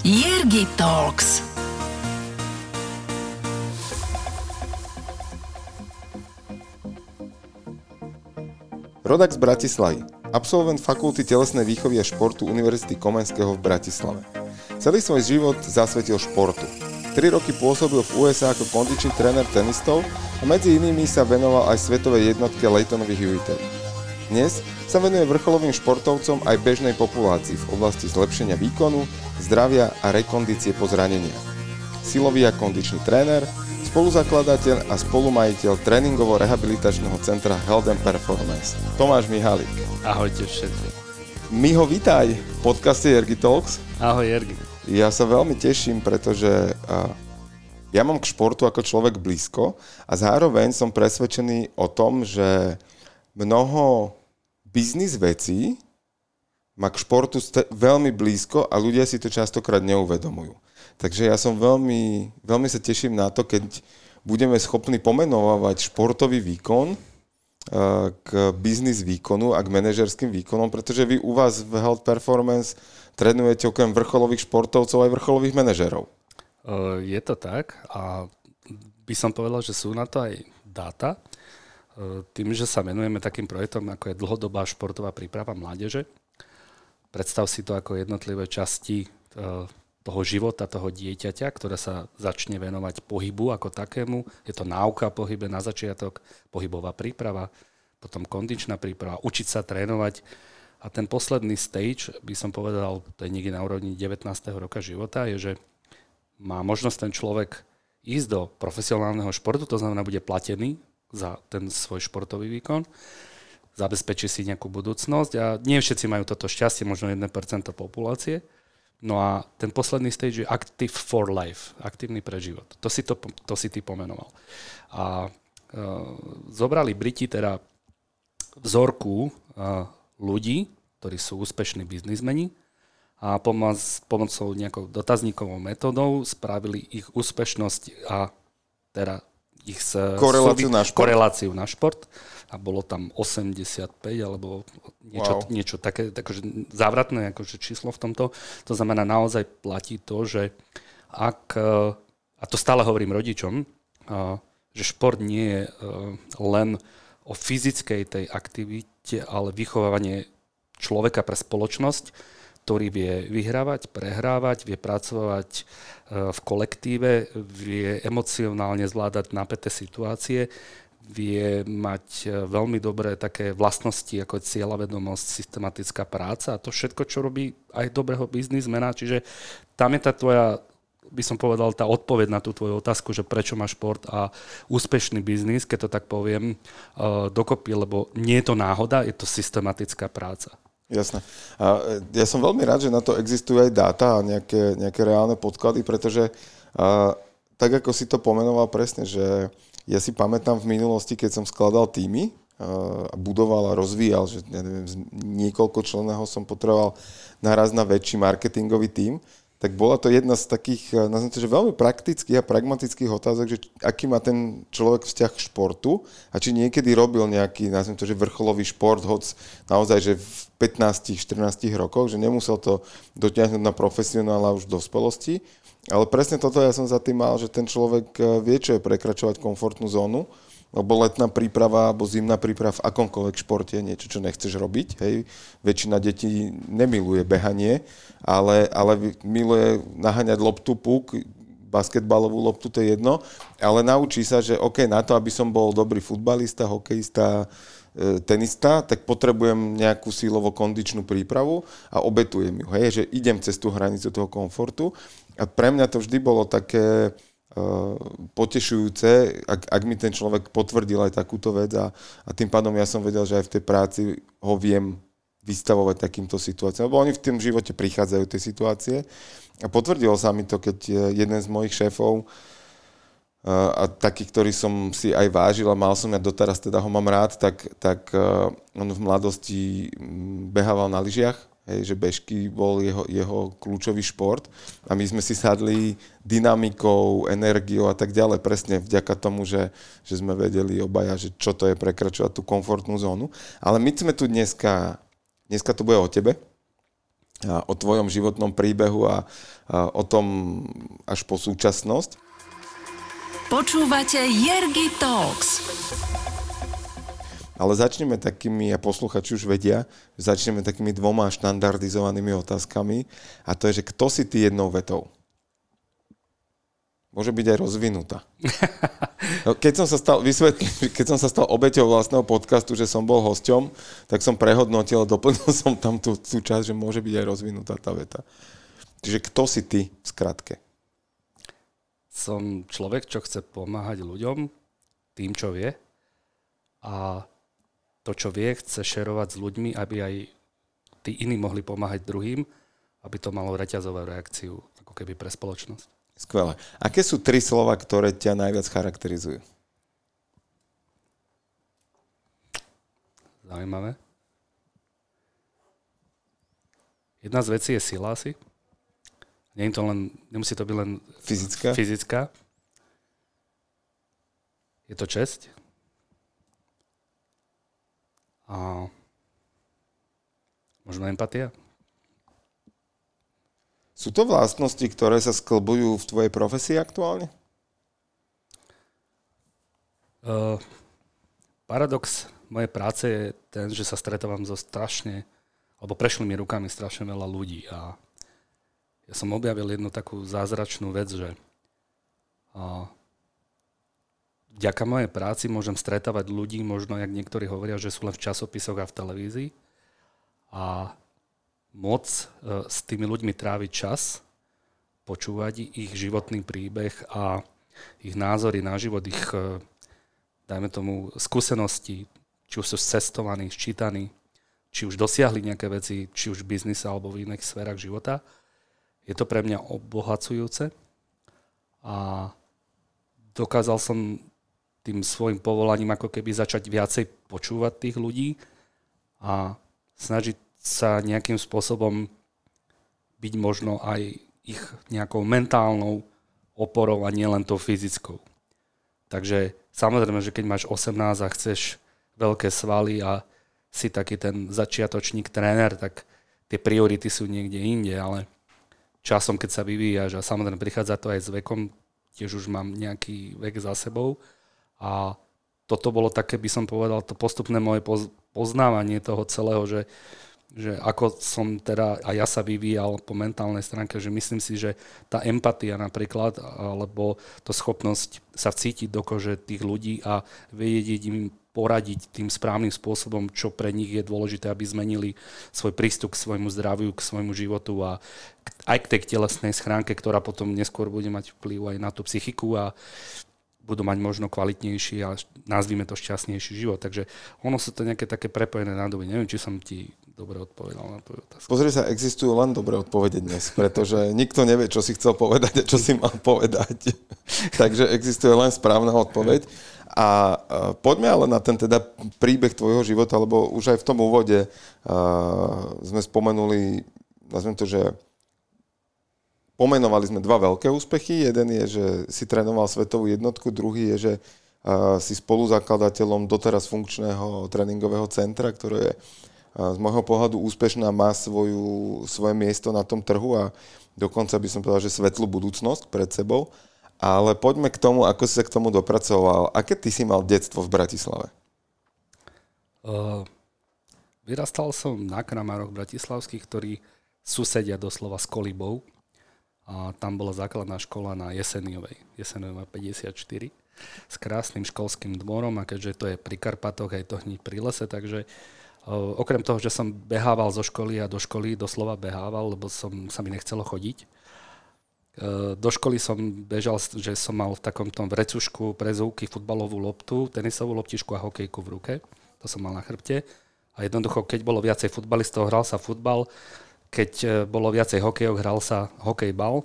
Jirgi Talks. Rodak z Bratislavy, absolvent Fakulty telesnej výchovy a športu Univerzity Komenského v Bratislave. Celý svoj život zasvetil športu. Tri roky pôsobil v USA ako kondičný tréner tenistov a medzi inými sa venoval aj svetovej jednotke Leightonových Hewittov. Dnes sa venuje vrcholovým športovcom aj bežnej populácii v oblasti zlepšenia výkonu, zdravia a rekondície po zraneniach. Silový a kondičný tréner, spoluzakladateľ a spolumajiteľ tréningovo-rehabilitačného centra Health and Performance. Tomáš Mihalik. Ahojte všetci. Miho, vítaj v podcaste Ergi Talks. Ahoj Ergi. Ja sa veľmi teším, pretože ja mám k športu ako človek blízko a zároveň som presvedčený o tom, že mnoho biznis vecí má k športu veľmi blízko a ľudia si to častokrát neuvedomujú. Takže ja som veľmi, veľmi sa teším na to, keď budeme schopní pomenovať športový výkon eh, k biznis výkonu a k manažerským výkonom, pretože vy u vás v Health Performance trénujete okrem vrcholových športovcov aj vrcholových manažerov. Eh, je to tak a by som povedal, že sú na to aj dáta. Tým, že sa venujeme takým projektom, ako je dlhodobá športová príprava mládeže, predstav si to ako jednotlivé časti e, toho života, toho dieťaťa, ktoré sa začne venovať pohybu ako takému. Je to náuka pohybe na začiatok, pohybová príprava, potom kondičná príprava, učiť sa trénovať. A ten posledný stage, by som povedal, to je niekde na úrovni 19. roka života, je, že má možnosť ten človek ísť do profesionálneho športu, to znamená, bude platený za ten svoj športový výkon, zabezpečí si nejakú budúcnosť a nie všetci majú toto šťastie, možno 1% populácie. No a ten posledný stage je Active for Life, aktívny pre život. To si, to, to si ty pomenoval. A uh, zobrali Briti teda vzorku uh, ľudí, ktorí sú úspešní biznismeni a pomoc, pomocou nejakou dotazníkovou metodou spravili ich úspešnosť a teda ich s, koreláciu, súvi- na šport? koreláciu na šport a bolo tam 85 alebo niečo, wow. niečo také akože závratné akože číslo v tomto. To znamená, naozaj platí to, že ak, a to stále hovorím rodičom, že šport nie je e, len o fyzickej tej aktivite, ale vychovávanie človeka pre spoločnosť, ktorý vie vyhrávať, prehrávať, vie pracovať e, v kolektíve, vie emocionálne zvládať napäté situácie, vie mať e, veľmi dobré také vlastnosti ako cieľavedomosť, systematická práca a to všetko, čo robí aj dobrého biznismena. Čiže tam je tá tvoja by som povedal, tá odpoveď na tú tvoju otázku, že prečo má šport a úspešný biznis, keď to tak poviem, e, dokopy, lebo nie je to náhoda, je to systematická práca. Jasné. A e, ja som veľmi rád, že na to existujú aj dáta a nejaké, nejaké reálne podklady, pretože a, tak ako si to pomenoval presne, že ja si pamätám v minulosti, keď som skladal týmy a budoval a rozvíjal, že ja neviem, niekoľko členného som potreboval naraz na väčší marketingový tím, tak bola to jedna z takých, eh, nazvime to, že veľmi praktických a pragmatických otázok, že aký má ten človek vzťah k športu a či niekedy robil nejaký, nazvime to, že vrcholový šport, hoc naozaj, že v 15-14 rokoch, že nemusel to dotiahnuť na profesionála už v dospelosti, ale presne toto ja som za tým mal, že ten človek eh, vie, čo je prekračovať komfortnú zónu, lebo letná príprava alebo zimná príprava v akomkoľvek športe je niečo, čo nechceš robiť. Hej. Väčšina detí nemiluje behanie, ale, ale miluje naháňať loptu, puk, basketbalovú loptu, to je jedno, ale naučí sa, že OK, na to, aby som bol dobrý futbalista, hokejista, e, tenista, tak potrebujem nejakú sílovo-kondičnú prípravu a obetujem ju. Hej, že idem cez tú hranicu toho komfortu. A pre mňa to vždy bolo také, potešujúce, ak, ak mi ten človek potvrdil aj takúto vec a, a tým pádom ja som vedel, že aj v tej práci ho viem vystavovať takýmto situáciám, lebo oni v tom živote prichádzajú tie situácie. A potvrdilo sa mi to, keď eh, jeden z mojich šéfov eh, a taký, ktorý som si aj vážil a mal som ja doteraz, teda ho mám rád, tak, tak on v mladosti mm, behával na lyžiach Hej, že bežky bol jeho, jeho kľúčový šport a my sme si sadli dynamikou, energiou a tak ďalej, presne vďaka tomu, že, že sme vedeli obaja, že čo to je prekračovať tú komfortnú zónu. Ale my sme tu dneska, dneska to bude o tebe a o tvojom životnom príbehu a, a o tom až po súčasnosť. Počúvate Jergy Talks. Ale začneme takými, a posluchači už vedia, začneme takými dvoma štandardizovanými otázkami a to je, že kto si ty jednou vetou? Môže byť aj rozvinutá. No, keď som sa stal, vysvetlím, keď som sa stal obeťou vlastného podcastu, že som bol hosťom, tak som prehodnotil a doplnil som tam tú, tú časť, že môže byť aj rozvinutá tá veta. Čiže kto si ty v skratke? Som človek, čo chce pomáhať ľuďom tým, čo vie a to, čo vie, chce šerovať s ľuďmi, aby aj tí iní mohli pomáhať druhým, aby to malo reťazovú reakciu ako keby pre spoločnosť. Skvelé. Aké sú tri slova, ktoré ťa najviac charakterizujú? Zaujímavé. Jedna z vecí je sila asi. Nie je to len, nemusí to byť len Fyzická? fyzická. Je to česť. A možno empatia. Sú to vlastnosti, ktoré sa sklbujú v tvojej profesii aktuálne? Uh, paradox mojej práce je ten, že sa stretávam so strašne, alebo prešli mi rukami strašne veľa ľudí a ja som objavil jednu takú zázračnú vec, že uh, vďaka mojej práci môžem stretávať ľudí, možno, jak niektorí hovoria, že sú len v časopisoch a v televízii a moc e, s tými ľuďmi tráviť čas, počúvať ich životný príbeh a ich názory na život, ich, e, dajme tomu, skúsenosti, či už sú cestovaní, sčítaní, či už dosiahli nejaké veci, či už v biznise alebo v iných sférach života. Je to pre mňa obohacujúce a dokázal som tým svojim povolaním ako keby začať viacej počúvať tých ľudí a snažiť sa nejakým spôsobom byť možno aj ich nejakou mentálnou oporou a nielen tou fyzickou. Takže samozrejme, že keď máš 18 a chceš veľké svaly a si taký ten začiatočník tréner, tak tie priority sú niekde inde, ale časom, keď sa vyvíjaš a samozrejme prichádza to aj s vekom, tiež už mám nejaký vek za sebou a toto bolo také, by som povedal, to postupné moje poznávanie toho celého, že že ako som teda, a ja sa vyvíjal po mentálnej stránke, že myslím si, že tá empatia napríklad, alebo to schopnosť sa vcítiť do kože tých ľudí a vedieť im poradiť tým správnym spôsobom, čo pre nich je dôležité, aby zmenili svoj prístup k svojmu zdraviu, k svojmu životu a aj k tej telesnej schránke, ktorá potom neskôr bude mať vplyv aj na tú psychiku a budú mať možno kvalitnejší a nazvime to šťastnejší život. Takže ono sú to nejaké také prepojené nádoby. Neviem, či som ti dobre odpovedal na tú otázku. Pozri sa, existujú len dobré odpovede dnes, pretože nikto nevie, čo si chcel povedať a čo si mal povedať. Takže existuje len správna odpoveď. A poďme ale na ten teda príbeh tvojho života, lebo už aj v tom úvode uh, sme spomenuli, nazvem to, že Pomenovali sme dva veľké úspechy. Jeden je, že si trénoval svetovú jednotku, druhý je, že si spoluzakladateľom doteraz funkčného tréningového centra, ktoré je z môjho pohľadu úspešná, má svoju, svoje miesto na tom trhu a dokonca by som povedal, že svetlú budúcnosť pred sebou. Ale poďme k tomu, ako si sa k tomu dopracoval. Aké ty si mal detstvo v Bratislave? Uh, vyrastal som na Kramároch bratislavských, ktorí susedia doslova s Kolibou a tam bola základná škola na Jeseniovej, Jeseniová 54 s krásnym školským dvorom a keďže to je pri Karpatoch, aj to hneď pri lese, takže uh, okrem toho, že som behával zo školy a do školy doslova behával, lebo som, sa mi nechcelo chodiť, uh, do školy som bežal, že som mal v takomto vrecušku pre zúky futbalovú loptu, tenisovú loptičku a hokejku v ruke. To som mal na chrbte. A jednoducho, keď bolo viacej futbalistov, hral sa futbal, keď e, bolo viacej hokejov, hral sa hokejbal.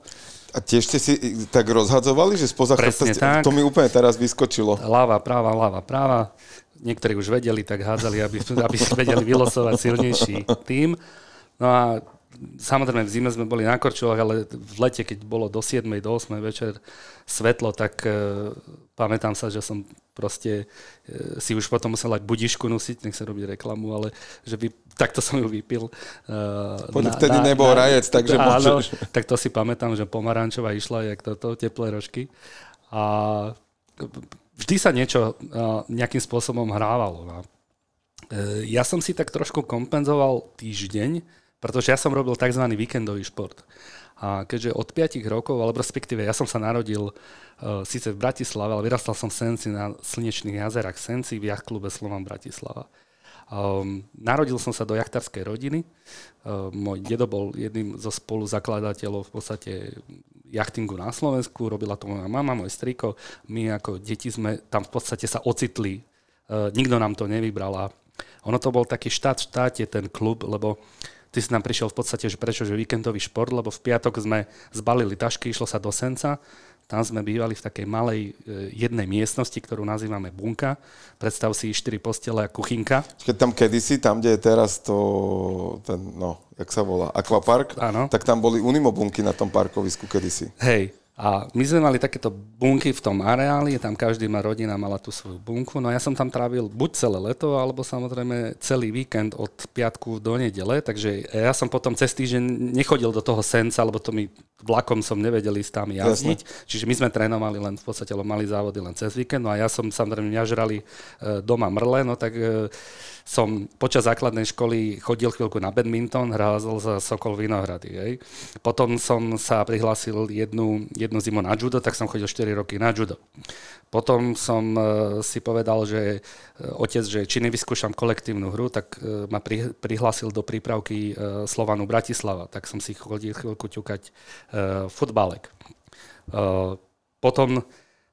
A tiež ste si tak rozhadzovali, že spoza chrbta, tak. to mi úplne teraz vyskočilo. Láva, práva, láva, práva. Niektorí už vedeli, tak hádzali, aby, aby si vedeli vylosovať silnejší tým. No a samozrejme v zime sme boli na Korčulách, ale v lete, keď bolo do 7. do 8. večer svetlo, tak uh, pamätám sa, že som proste uh, si už potom musel aj budišku nosiť, nech sa robí reklamu, ale že by, takto som ju vypil. Uh, na, vtedy na, nebol na, rajec, takže áno, môžeš. Tak to si pamätám, že pomarančová išla, jak toto, teplé rožky. A vždy sa niečo uh, nejakým spôsobom hrávalo. No. Uh, ja som si tak trošku kompenzoval týždeň, pretože ja som robil tzv. víkendový šport. A keďže od 5 rokov, alebo respektíve ja som sa narodil uh, síce v Bratislave, ale vyrastal som v Senci na slnečných jazerách Senci v jachtklube Slovan Bratislava. Um, narodil som sa do jachtarskej rodiny. Uh, môj dedo bol jedným zo spoluzakladateľov v podstate jachtingu na Slovensku. Robila to moja mama, môj striko. My ako deti sme tam v podstate sa ocitli. Uh, nikto nám to nevybral a ono to bol taký štát v štáte, ten klub, lebo uh, ty si nám prišiel v podstate, že prečo, že víkendový šport, lebo v piatok sme zbalili tašky, išlo sa do Senca, tam sme bývali v takej malej e, jednej miestnosti, ktorú nazývame bunka. Predstav si štyri postele a kuchynka. Keď tam kedysi, tam, kde je teraz to, ten, no, jak sa volá, akvapark, ano. tak tam boli unimobunky na tom parkovisku kedysi. Hej, a my sme mali takéto bunky v tom areáli, tam každý má rodina mala tú svoju bunku. No ja som tam trávil buď celé leto, alebo samozrejme celý víkend od piatku do nedele, takže ja som potom cez týždeň nechodil do toho senca, lebo to mi vlakom som nevedel ísť tam jazdiť. Jasne. Čiže my sme trénovali len v podstate, mali závody len cez víkend. No a ja som samozrejme nežrali e, doma mrle, no tak e, som počas základnej školy chodil chvíľku na badminton, hral za Sokol Vinohrady. Hej. Potom som sa prihlásil jednu, jednu zimu na judo, tak som chodil 4 roky na judo. Potom som uh, si povedal, že uh, otec, že či nevyskúšam kolektívnu hru, tak uh, ma pri, prihlásil do prípravky Slovanu Bratislava. Tak som si chodil chvíľku ťukať futbalek. Uh, potom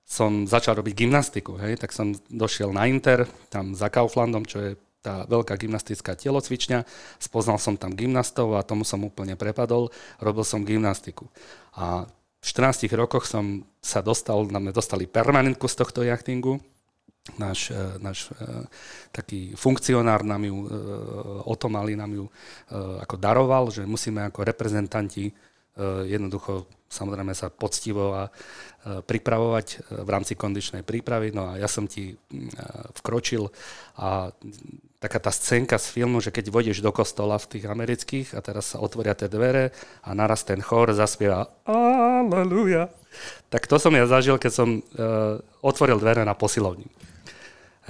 som začal robiť gymnastiku, hej, tak som došiel na Inter, tam za Kauflandom, čo je tá veľká gymnastická telocvičňa, spoznal som tam gymnastov a tomu som úplne prepadol, robil som gymnastiku. A v 14 rokoch som sa dostal, nám dostali permanentku z tohto jachtingu, náš, e, náš e, taký funkcionár nám ju, e, Otomali nám ju ako daroval, že musíme ako reprezentanti jednoducho samozrejme sa poctivo a pripravovať v rámci kondičnej prípravy. No a ja som ti vkročil a taká tá scénka z filmu, že keď vodíš do kostola v tých amerických a teraz sa otvoria tie dvere a naraz ten chor zaspieva Aleluja. Tak to som ja zažil, keď som uh, otvoril dvere na posilovni.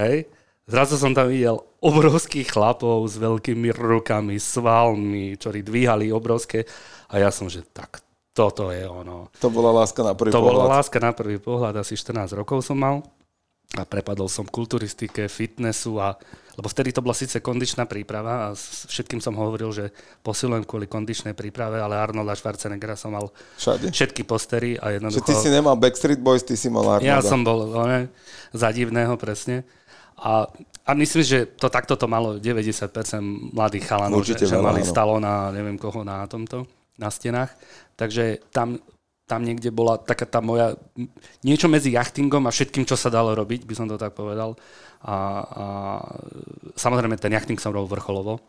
Hej. Zrazu som tam videl obrovských chlapov s veľkými rukami, svalmi, ktorí dvíhali obrovské a ja som, že tak toto je ono. To bola láska na prvý to pohľad. To bola láska na prvý pohľad, asi 14 rokov som mal a prepadol som kulturistike, fitnessu a lebo vtedy to bola síce kondičná príprava a všetkým som hovoril, že posilujem kvôli kondičnej príprave, ale Arnolda Schwarzeneggera som mal Všade. všetky postery a jednoducho... Že ty si nemal Backstreet Boys, ty si mal Arnolda. Ja som bol ne, za divného presne. A, a myslím, že to takto to malo 90% mladých chalanov, Určite že, že mali Stallona a neviem koho na tomto, na stenách. Takže tam tam niekde bola taká tá moja, niečo medzi jachtingom a všetkým, čo sa dalo robiť, by som to tak povedal. A, a samozrejme ten jachting som robil vrcholovo.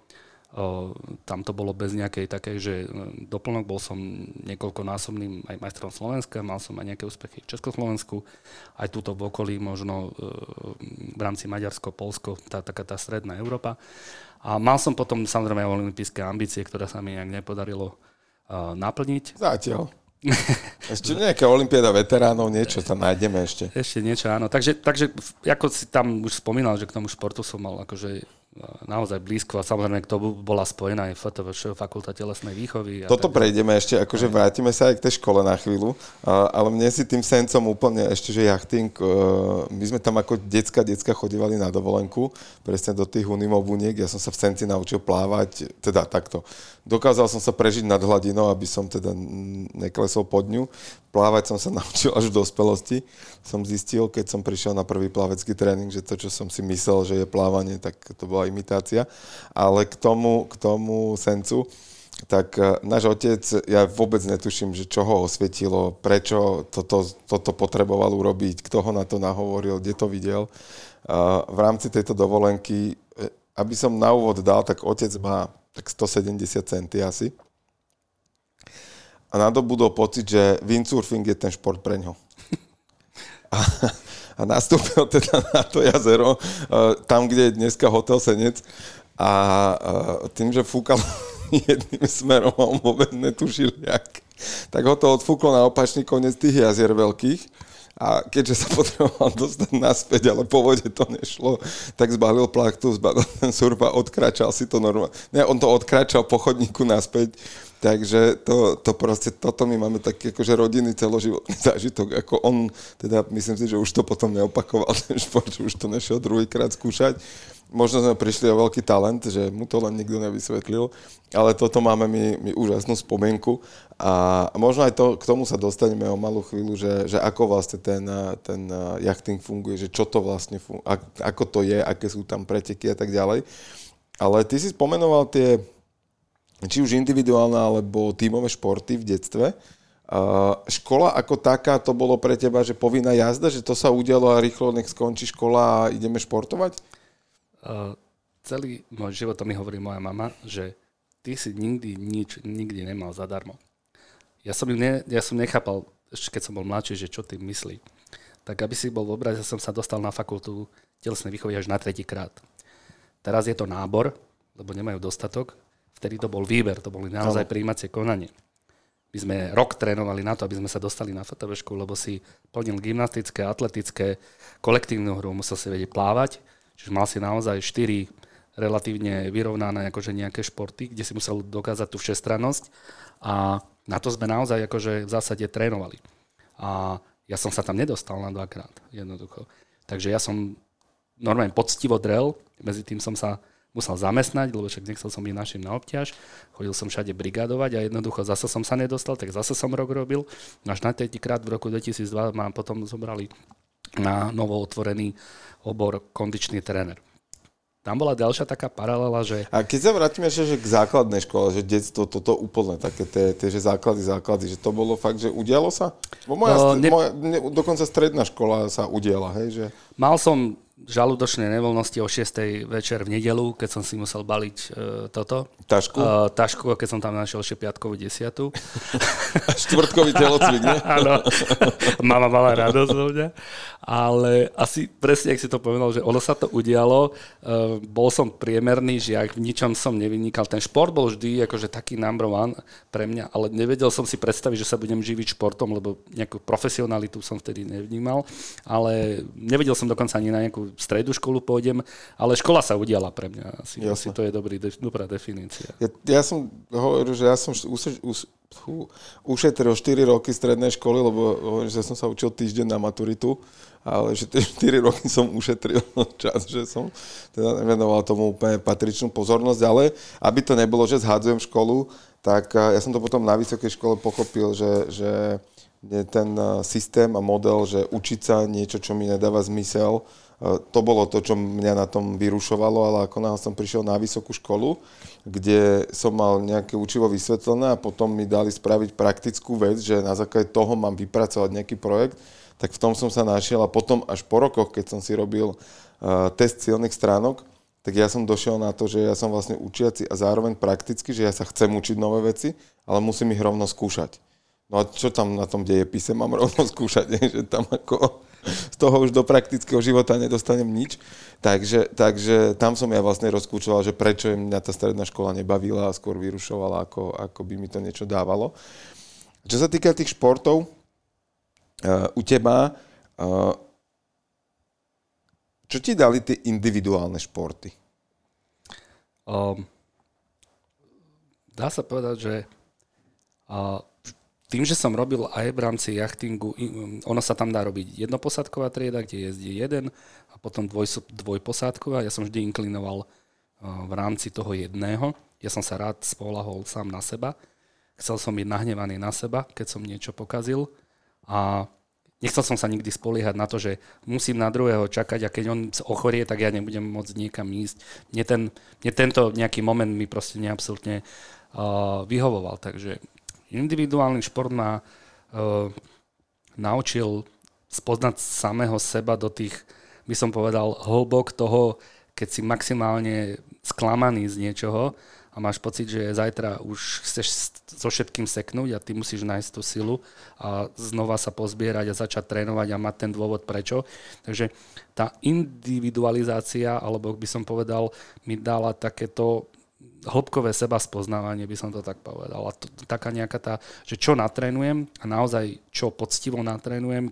O, tam to bolo bez nejakej takej, že e, doplnok bol som niekoľkonásobným aj majstrom Slovenska, mal som aj nejaké úspechy v Československu, aj túto v okolí možno e, v rámci Maďarsko, Polsko, tá, taká tá stredná Európa. A mal som potom samozrejme olympijské ambície, ktoré sa mi nejak nepodarilo uh, naplniť. Zatiaľ. Ešte nejaká olimpiáda veteránov, niečo tam nájdeme ešte. Ešte niečo, áno. Takže, takže ako si tam už spomínal, že k tomu športu som mal akože naozaj blízko a samozrejme k tomu bola spojená aj FTVŠ, Fakulta telesnej výchovy. A Toto tak... prejdeme ešte, akože vrátime sa aj k tej škole na chvíľu, ale mne si tým sencom úplne ešte, že jachting, e, my sme tam ako decka, decka chodívali na dovolenku, presne do tých unimobuniek, ja som sa v senci naučil plávať, teda takto. Dokázal som sa prežiť nad hladinou, aby som teda neklesol pod ňu. Plávať som sa naučil až v dospelosti. Som zistil, keď som prišiel na prvý plavecký tréning, že to, čo som si myslel, že je plávanie, tak to bola imitácia. Ale k tomu, k tomu sencu, tak e, náš otec, ja vôbec netuším, že čo ho osvietilo, prečo toto, toto potreboval urobiť, kto ho na to nahovoril, kde to videl. V rámci tejto dovolenky, e, aby som na úvod dal, tak otec má tak 170 centy asi. a nadobudol pocit, že windsurfing je ten šport pre ňo. a nastúpil teda na to jazero, uh, tam, kde je dneska hotel Senec. A uh, tým, že fúkal jedným smerom a on vôbec netušil, jak, tak ho to odfúklo na opačný koniec tých jazier veľkých. A keďže sa potreboval dostať naspäť, ale po vode to nešlo, tak zbalil plachtu, zbalil ten surf odkračal si to normálne. Ne, on to odkračal po chodníku naspäť, takže to, to proste, toto my máme taký akože rodinný celoživotný zážitok, ako on, teda myslím si, že už to potom neopakoval ten šport, že už to nešiel druhýkrát skúšať možno sme prišli o veľký talent, že mu to len nikto nevysvetlil, ale toto máme my, my úžasnú spomienku a možno aj to, k tomu sa dostaneme o malú chvíľu, že, že ako vlastne ten, ten jachting funguje, že čo to vlastne funguje, ako to je, aké sú tam preteky a tak ďalej. Ale ty si spomenoval tie, či už individuálne alebo tímové športy v detstve. Škola ako taká, to bolo pre teba, že povinná jazda, že to sa udialo a rýchlo nech skončí škola a ideme športovať? Uh, celý môj život to mi hovorí moja mama, že ty si nikdy nič, nikdy nemal zadarmo. Ja som, ne, ja som nechápal, ešte keď som bol mladší, že čo tým myslí. Tak aby si bol v obraze, som sa dostal na fakultu telesnej výchovy až na tretí krát. Teraz je to nábor, lebo nemajú dostatok. Vtedy to bol výber, to boli naozaj príjímacie konanie. My sme rok trénovali na to, aby sme sa dostali na FTV lebo si plnil gymnastické, atletické, kolektívnu hru, musel si vedieť plávať, Čiže mal si naozaj štyri relatívne vyrovnané akože nejaké športy, kde si musel dokázať tú všestrannosť a na to sme naozaj akože v zásade trénovali. A ja som sa tam nedostal na dvakrát, jednoducho. Takže ja som normálne poctivo drel, medzi tým som sa musel zamestnať, lebo však nechcel som byť našim na obťaž. Chodil som všade brigádovať a jednoducho zase som sa nedostal, tak zase som rok robil. Až na krát v roku 2002 ma potom zobrali na novo otvorený obor kondičný tréner. Tam bola ďalšia taká paralela, že... A keď sa vrátime ešte že k základnej škole, že detstvo, toto úplne také, tie, tie že základy, základy, že to bolo fakt, že udialo sa? Bo moja, uh, ne... moja, ne, dokonca stredná škola sa udiala, hej, že... Mal som žalúdočné nevoľnosti o 6. večer v nedelu, keď som si musel baliť uh, toto. Tašku? Uh, tašku, keď som tam našiel ešte piatkovú desiatu. Štvrtkový telocvik, ne? Áno. Mama mala radosť zo mňa. Ale asi presne, ak si to povedal, že ono sa to udialo. Uh, bol som priemerný žiak, v ničom som nevynikal. Ten šport bol vždy akože taký number one pre mňa, ale nevedel som si predstaviť, že sa budem živiť športom, lebo nejakú profesionalitu som vtedy nevnímal. Ale nevedel som dokonca ani na nejakú stredu školu pôjdem, ale škola sa udiala pre mňa. Asi, asi to je dobrý, dobrá definícia. Ja, ja som hovoril, že ja som us, us, ušetril 4 roky strednej školy, lebo hovorím, že som sa učil týždeň na maturitu, ale že tie 4 roky som ušetril čas, že som teda nevenoval tomu úplne patričnú pozornosť, ale aby to nebolo, že zhádzujem školu, tak ja som to potom na vysokej škole pochopil, že, že ten systém a model, že učiť sa niečo, čo mi nedáva zmysel, to bolo to, čo mňa na tom vyrušovalo, ale ako náhle som prišiel na vysokú školu, kde som mal nejaké učivo vysvetlené a potom mi dali spraviť praktickú vec, že na základe toho mám vypracovať nejaký projekt, tak v tom som sa našiel a potom až po rokoch, keď som si robil uh, test silných stránok, tak ja som došiel na to, že ja som vlastne učiaci a zároveň prakticky, že ja sa chcem učiť nové veci, ale musím ich rovno skúšať. No a čo tam na tom dejepise mám rovno skúšať, že tam ako z toho už do praktického života nedostanem nič. Takže, takže tam som ja vlastne rozkúčoval, že prečo mňa tá stredná škola nebavila a skôr vyrušovala, ako, ako by mi to niečo dávalo. Čo sa týka tých športov, uh, u teba, uh, čo ti dali tie individuálne športy? Um, dá sa povedať, že uh, tým, že som robil aj v rámci jachtingu, um, ono sa tam dá robiť jednoposádková trieda, kde jezdí jeden a potom dvoj, dvojposádková. Ja som vždy inklinoval uh, v rámci toho jedného. Ja som sa rád spolahol sám na seba. Chcel som byť nahnevaný na seba, keď som niečo pokazil a nechcel som sa nikdy spoliehať na to, že musím na druhého čakať a keď on ochorie, tak ja nebudem môcť niekam ísť. Mne, ten, mne tento nejaký moment mi proste neabsolútne uh, vyhovoval, takže individuálny šport ma uh, naučil spoznať samého seba do tých, by som povedal, hlbok toho, keď si maximálne sklamaný z niečoho a máš pocit, že zajtra už chceš so všetkým seknúť a ty musíš nájsť tú silu a znova sa pozbierať a začať trénovať a mať ten dôvod prečo. Takže tá individualizácia, alebo by som povedal, mi dala takéto hĺbkové seba spoznávanie, by som to tak povedal. A to, taká nejaká tá, že čo natrénujem a naozaj čo poctivo natrénujem,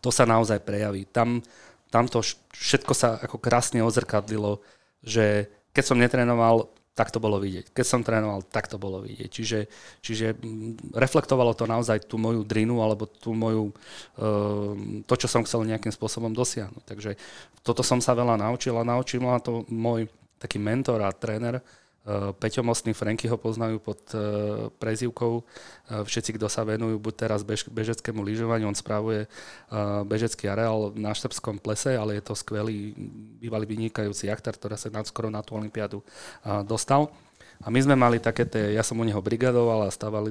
to sa naozaj prejaví. Tam, tam to všetko sa ako krásne ozrkadlilo, že keď som netrénoval, tak to bolo vidieť. Keď som trénoval, tak to bolo vidieť. Čiže, čiže mm, reflektovalo to naozaj tú moju drinu alebo tú moju, ehm, to, čo som chcel nejakým spôsobom dosiahnuť. Takže toto som sa veľa naučil a naučil ma to môj taký mentor a tréner, Peťo Mostný, Franky ho poznajú pod eh, prezivkou. Eh, všetci, kto sa venujú buď teraz bež, bežeckému lyžovaniu, on spravuje bežecký areál na Štrbskom plese, ale je to skvelý, bývalý vynikajúci jachtár, ktorý sa skoro na tú olympiádu dostal. A my sme mali také tie, ja som u neho brigadoval a stavali,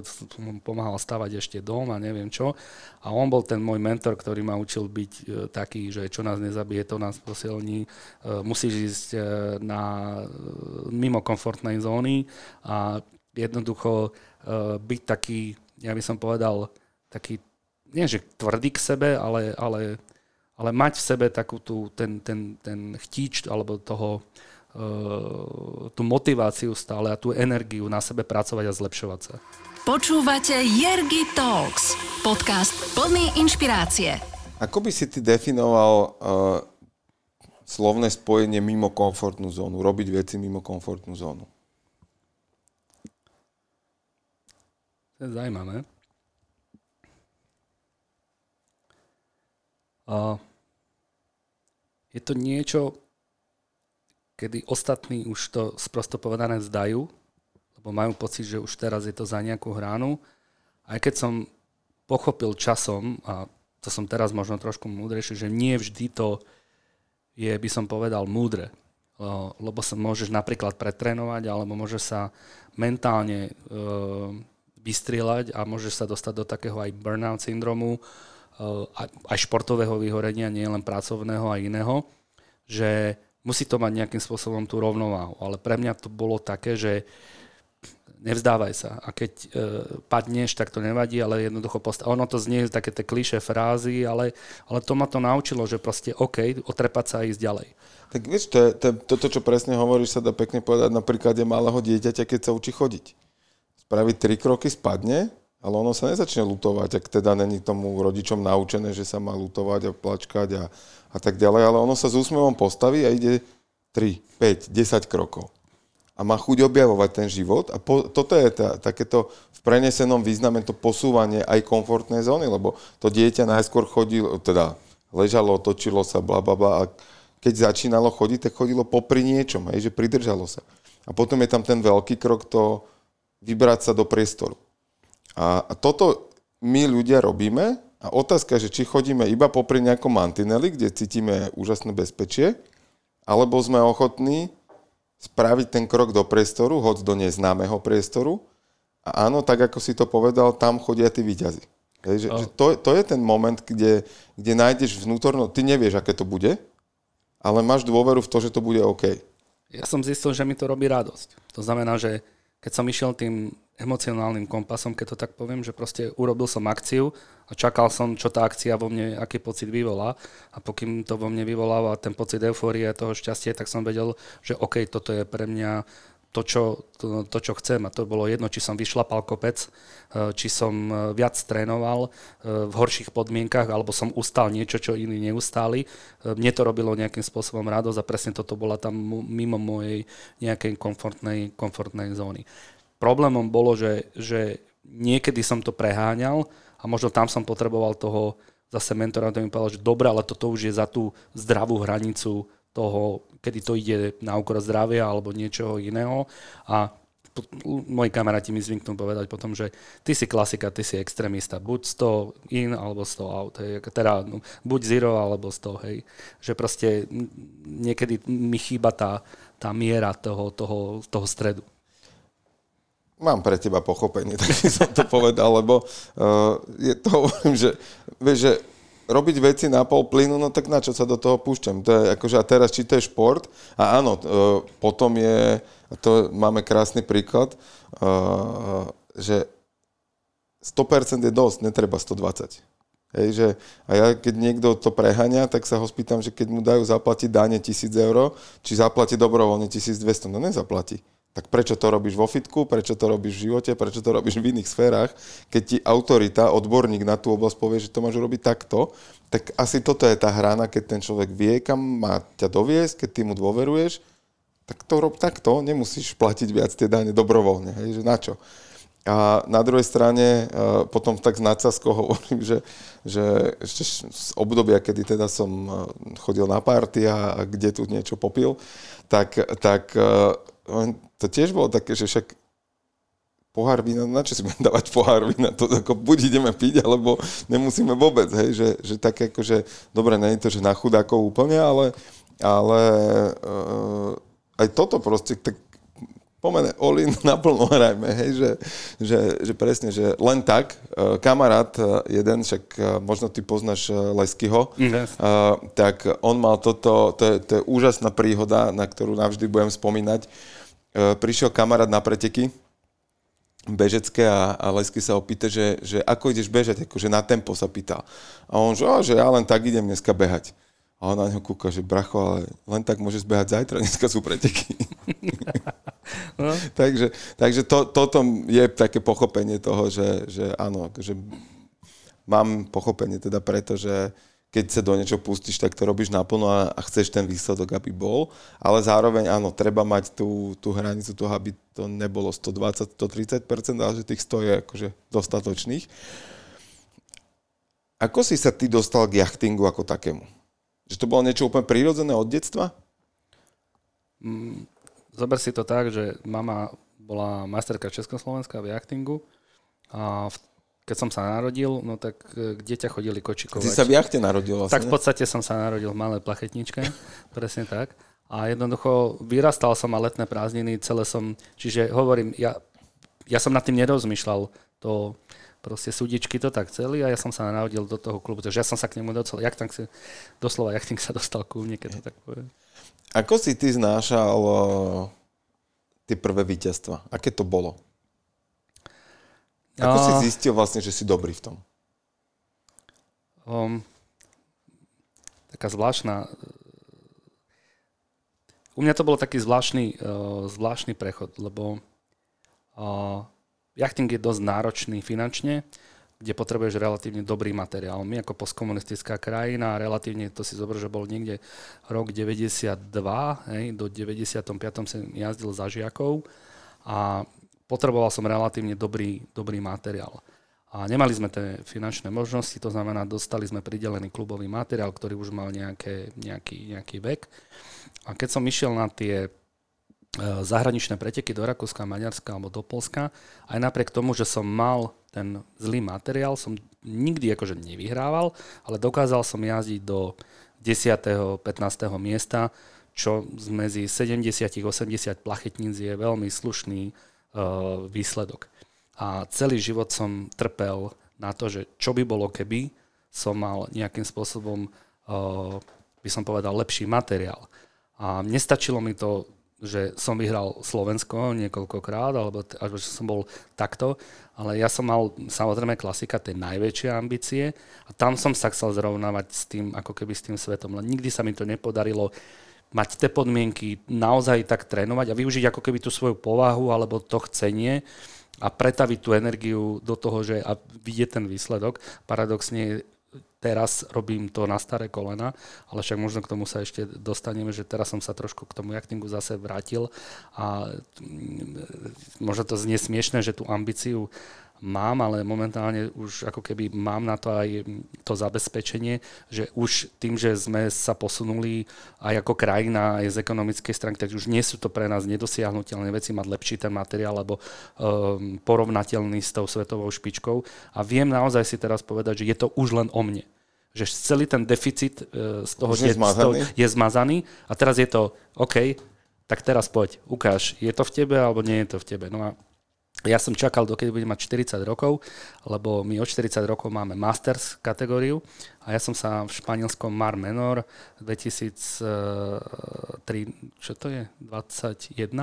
pomáhal stavať ešte dom a neviem čo. A on bol ten môj mentor, ktorý ma učil byť e, taký, že čo nás nezabije, to nás posilní. E, musíš ísť e, na, mimo komfortnej zóny a jednoducho byť taký, ja by som povedal, taký, nie že tvrdý k sebe, ale, ale, ale mať v sebe takú tú, ten, ten, ten chtíč alebo toho, tú motiváciu stále a tú energiu na sebe pracovať a zlepšovať sa. Počúvate Jergy Talks, podcast plný inšpirácie. Ako by si ty definoval uh, slovné spojenie mimo komfortnú zónu, robiť veci mimo komfortnú zónu? To je zaujímavé. Uh, je to niečo, kedy ostatní už to sprosto povedané zdajú, lebo majú pocit, že už teraz je to za nejakú hranu. Aj keď som pochopil časom, a to som teraz možno trošku múdrejší, že nie vždy to je, by som povedal, múdre. Lebo sa môžeš napríklad pretrénovať, alebo môžeš sa mentálne e, vystrieľať a môžeš sa dostať do takého aj burnout syndromu, e, aj športového vyhorenia, nie len pracovného a iného, že musí to mať nejakým spôsobom tú rovnováhu. Ale pre mňa to bolo také, že nevzdávaj sa. A keď e, padneš, tak to nevadí, ale jednoducho post- Ono to znie také tie kliše frázy, ale, ale to ma to naučilo, že proste OK, otrepať sa a ísť ďalej. Tak vieš, to to, toto, čo presne hovoríš, sa dá pekne povedať na príklade malého dieťaťa, keď sa učí chodiť. Spraví tri kroky, spadne, ale ono sa nezačne lutovať, ak teda není tomu rodičom naučené, že sa má lutovať a plačkať a, a tak ďalej, ale ono sa s úsmevom postaví a ide 3, 5, 10 krokov. A má chuť objavovať ten život a po, toto je tá, takéto v prenesenom význame to posúvanie aj komfortnej zóny, lebo to dieťa najskôr chodilo, teda ležalo, točilo sa, bla, bla, bla a keď začínalo chodiť, tak chodilo popri niečom, hej, že pridržalo sa. A potom je tam ten veľký krok to vybrať sa do priestoru. A, a toto my ľudia robíme a otázka, že či chodíme iba popri nejakom mantineli, kde cítime úžasné bezpečie, alebo sme ochotní spraviť ten krok do priestoru, hoď do neznámeho priestoru. A áno, tak ako si to povedal, tam chodia tí výťazy. Hej, že, oh. že to, to je ten moment, kde, kde nájdeš vnútorno, ty nevieš, aké to bude, ale máš dôveru v to, že to bude OK. Ja som zistil, že mi to robí radosť. To znamená, že keď som išiel tým emocionálnym kompasom, keď to tak poviem, že proste urobil som akciu a čakal som, čo tá akcia vo mne, aký pocit vyvolá. A pokým to vo mne vyvoláva ten pocit eufórie a toho šťastia, tak som vedel, že OK, toto je pre mňa to čo, to, to, čo chcem. A to bolo jedno, či som vyšlapal kopec, e, či som e, viac trénoval e, v horších podmienkach, alebo som ustal niečo, čo iní neustáli. Mne to robilo nejakým spôsobom radosť a presne toto bola tam mimo mojej nejakej komfortnej, komfortnej zóny. Problémom bolo, že, že niekedy som to preháňal a možno tam som potreboval toho zase mentora, ktorý mi povedal, že dobre, ale toto už je za tú zdravú hranicu toho, kedy to ide na úkor zdravia alebo niečoho iného. A moji kamaráti mi zvyknú povedať potom, že ty si klasika, ty si extrémista, buď 100 in alebo 100 out, hej. teda no, buď zero alebo 100, hej. Že proste niekedy mi chýba tá, tá miera toho, toho, toho stredu. Mám pre teba pochopenie, tak som to povedal, lebo uh, je to hovorím, že, vieš, že robiť veci na pol plynu, no tak na čo sa do toho púšťam? To je akože, a teraz, či to je šport, a áno, potom je, a to máme krásny príklad, že 100% je dosť, netreba 120. Hej, že, a ja keď niekto to preháňa, tak sa ho spýtam, že keď mu dajú zaplatiť dáne 1000 eur, či zaplatí dobrovoľne 1200, no nezaplatí. Tak prečo to robíš vo fitku, prečo to robíš v živote, prečo to robíš v iných sférach, keď ti autorita, odborník na tú oblasť povie, že to máš robiť takto, tak asi toto je tá hrana, keď ten človek vie, kam má ťa doviesť, keď ty mu dôveruješ, tak to rob takto, nemusíš platiť viac tie dane dobrovoľne, hej, že na čo. A na druhej strane e, potom tak s nadsázkou hovorím, že, že ešte z obdobia, kedy teda som e, chodil na party a, a kde tu niečo popil, tak, tak to tiež bolo také, že však pohár vína, na čo si budem dávať pohár vína? To ako buď ideme piť, alebo nemusíme vôbec, hej, že, že tak ako, že dobre, nie je to, že na chudákov úplne, ale, ale uh, aj toto proste, tak pomene Olin naplno hrajme, hej, že, že, že presne, že len tak, uh, kamarát uh, jeden, však uh, možno ty poznáš Leskyho, yes. tak on mal toto, to je, to je úžasná príhoda, na ktorú navždy budem spomínať. Prišiel kamarát na preteky, bežecké a, a Lesky sa opýta, že, že ako ideš bežať, akože na tempo sa pýtal. A on, že, že ja len tak idem dneska behať. A on na ňo kúka, že bracho, ale len tak môžeš behať zajtra, dneska sú preteky. no. takže takže to, toto je také pochopenie toho, že, že áno, že mám pochopenie teda preto, že keď sa do niečo pustíš, tak to robíš naplno a, a chceš ten výsledok, aby bol. Ale zároveň áno, treba mať tú, tú hranicu toho, aby to nebolo 120-130%, ale že tých 100 je akože dostatočných. Ako si sa ty dostal k jachtingu ako takému? Že to bolo niečo úplne prírodzené od detstva? Mm, zober si to tak, že mama bola majsterka Československa v jachtingu a v, keď som sa narodil, no tak e, kde ťa chodili kočikovať? Ty sa v jachte narodil vlastne? Tak v podstate som sa narodil v malej plachetničke, presne tak. A jednoducho vyrastal som a letné prázdniny, celé som, čiže hovorím, ja, ja som nad tým nerozmýšľal. To, proste súdičky to tak chceli a ja som sa narodil do toho klubu, takže ja som sa k nemu docela, jak tam si, doslova jachting sa dostal ku mne, keď to tak poviem. Ako si ty znášal tie prvé víťazstva? Aké to bolo? Ako no, si zistil vlastne, že si dobrý v tom? Um, taká zvláštna... U mňa to bol taký zvláštny, uh, zvláštny prechod, lebo uh, Jachting je dosť náročný finančne, kde potrebuješ relatívne dobrý materiál. My ako postkomunistická krajina, relatívne to si zober, že bol niekde rok 92, hej, do 95. som jazdil za žiakov a potreboval som relatívne dobrý, dobrý materiál. A nemali sme tie finančné možnosti, to znamená, dostali sme pridelený klubový materiál, ktorý už mal nejaké, nejaký, nejaký vek. A keď som išiel na tie E, zahraničné preteky do Rakúska, Maďarska alebo do Polska. Aj napriek tomu, že som mal ten zlý materiál, som nikdy akože nevyhrával, ale dokázal som jazdiť do 10. 15. miesta, čo medzi 70-80 plachetníc je veľmi slušný výsledok. A celý život som trpel na to, že čo by bolo, keby som mal nejakým spôsobom, uh, by som povedal, lepší materiál. A nestačilo mi to že som vyhral Slovensko niekoľkokrát, alebo že som bol takto, ale ja som mal samozrejme klasika, tie najväčšie ambície a tam som sa chcel zrovnávať s tým, ako keby s tým svetom, len nikdy sa mi to nepodarilo mať tie podmienky, naozaj tak trénovať a využiť ako keby tú svoju povahu alebo to chcenie a pretaviť tú energiu do toho, že a vidieť ten výsledok. Paradoxne teraz robím to na staré kolena, ale však možno k tomu sa ešte dostaneme, že teraz som sa trošku k tomu jachtingu zase vrátil a mm, možno to znie smiešne, že tú ambíciu mám, ale momentálne už ako keby mám na to aj to zabezpečenie, že už tým, že sme sa posunuli aj ako krajina, aj z ekonomickej stránky, tak už nie sú to pre nás nedosiahnutelné veci mať lepší ten materiál, alebo um, porovnateľný s tou svetovou špičkou. A viem naozaj si teraz povedať, že je to už len o mne že celý ten deficit uh, z toho, je, zmazaný. je zmazaný a teraz je to OK, tak teraz poď, ukáž, je to v tebe alebo nie je to v tebe. No a ja som čakal, dokedy budem mať 40 rokov, lebo my od 40 rokov máme Masters kategóriu a ja som sa v španielskom Mar Menor 2003, čo to je, 21?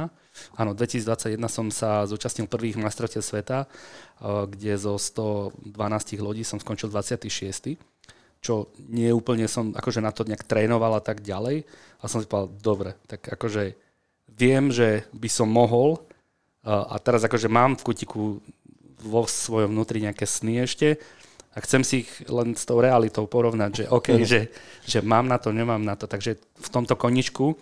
Áno, 2021 som sa zúčastnil prvých majstrovstiev sveta, kde zo 112 ľudí som skončil 26 čo nie úplne som akože na to nejak trénoval a tak ďalej. A som si povedal, dobre, tak akože viem, že by som mohol, a teraz akože mám v kutiku vo svojom vnútri nejaké sny ešte a chcem si ich len s tou realitou porovnať, že OK, mm. že, že mám na to, nemám na to. Takže v tomto koničku e,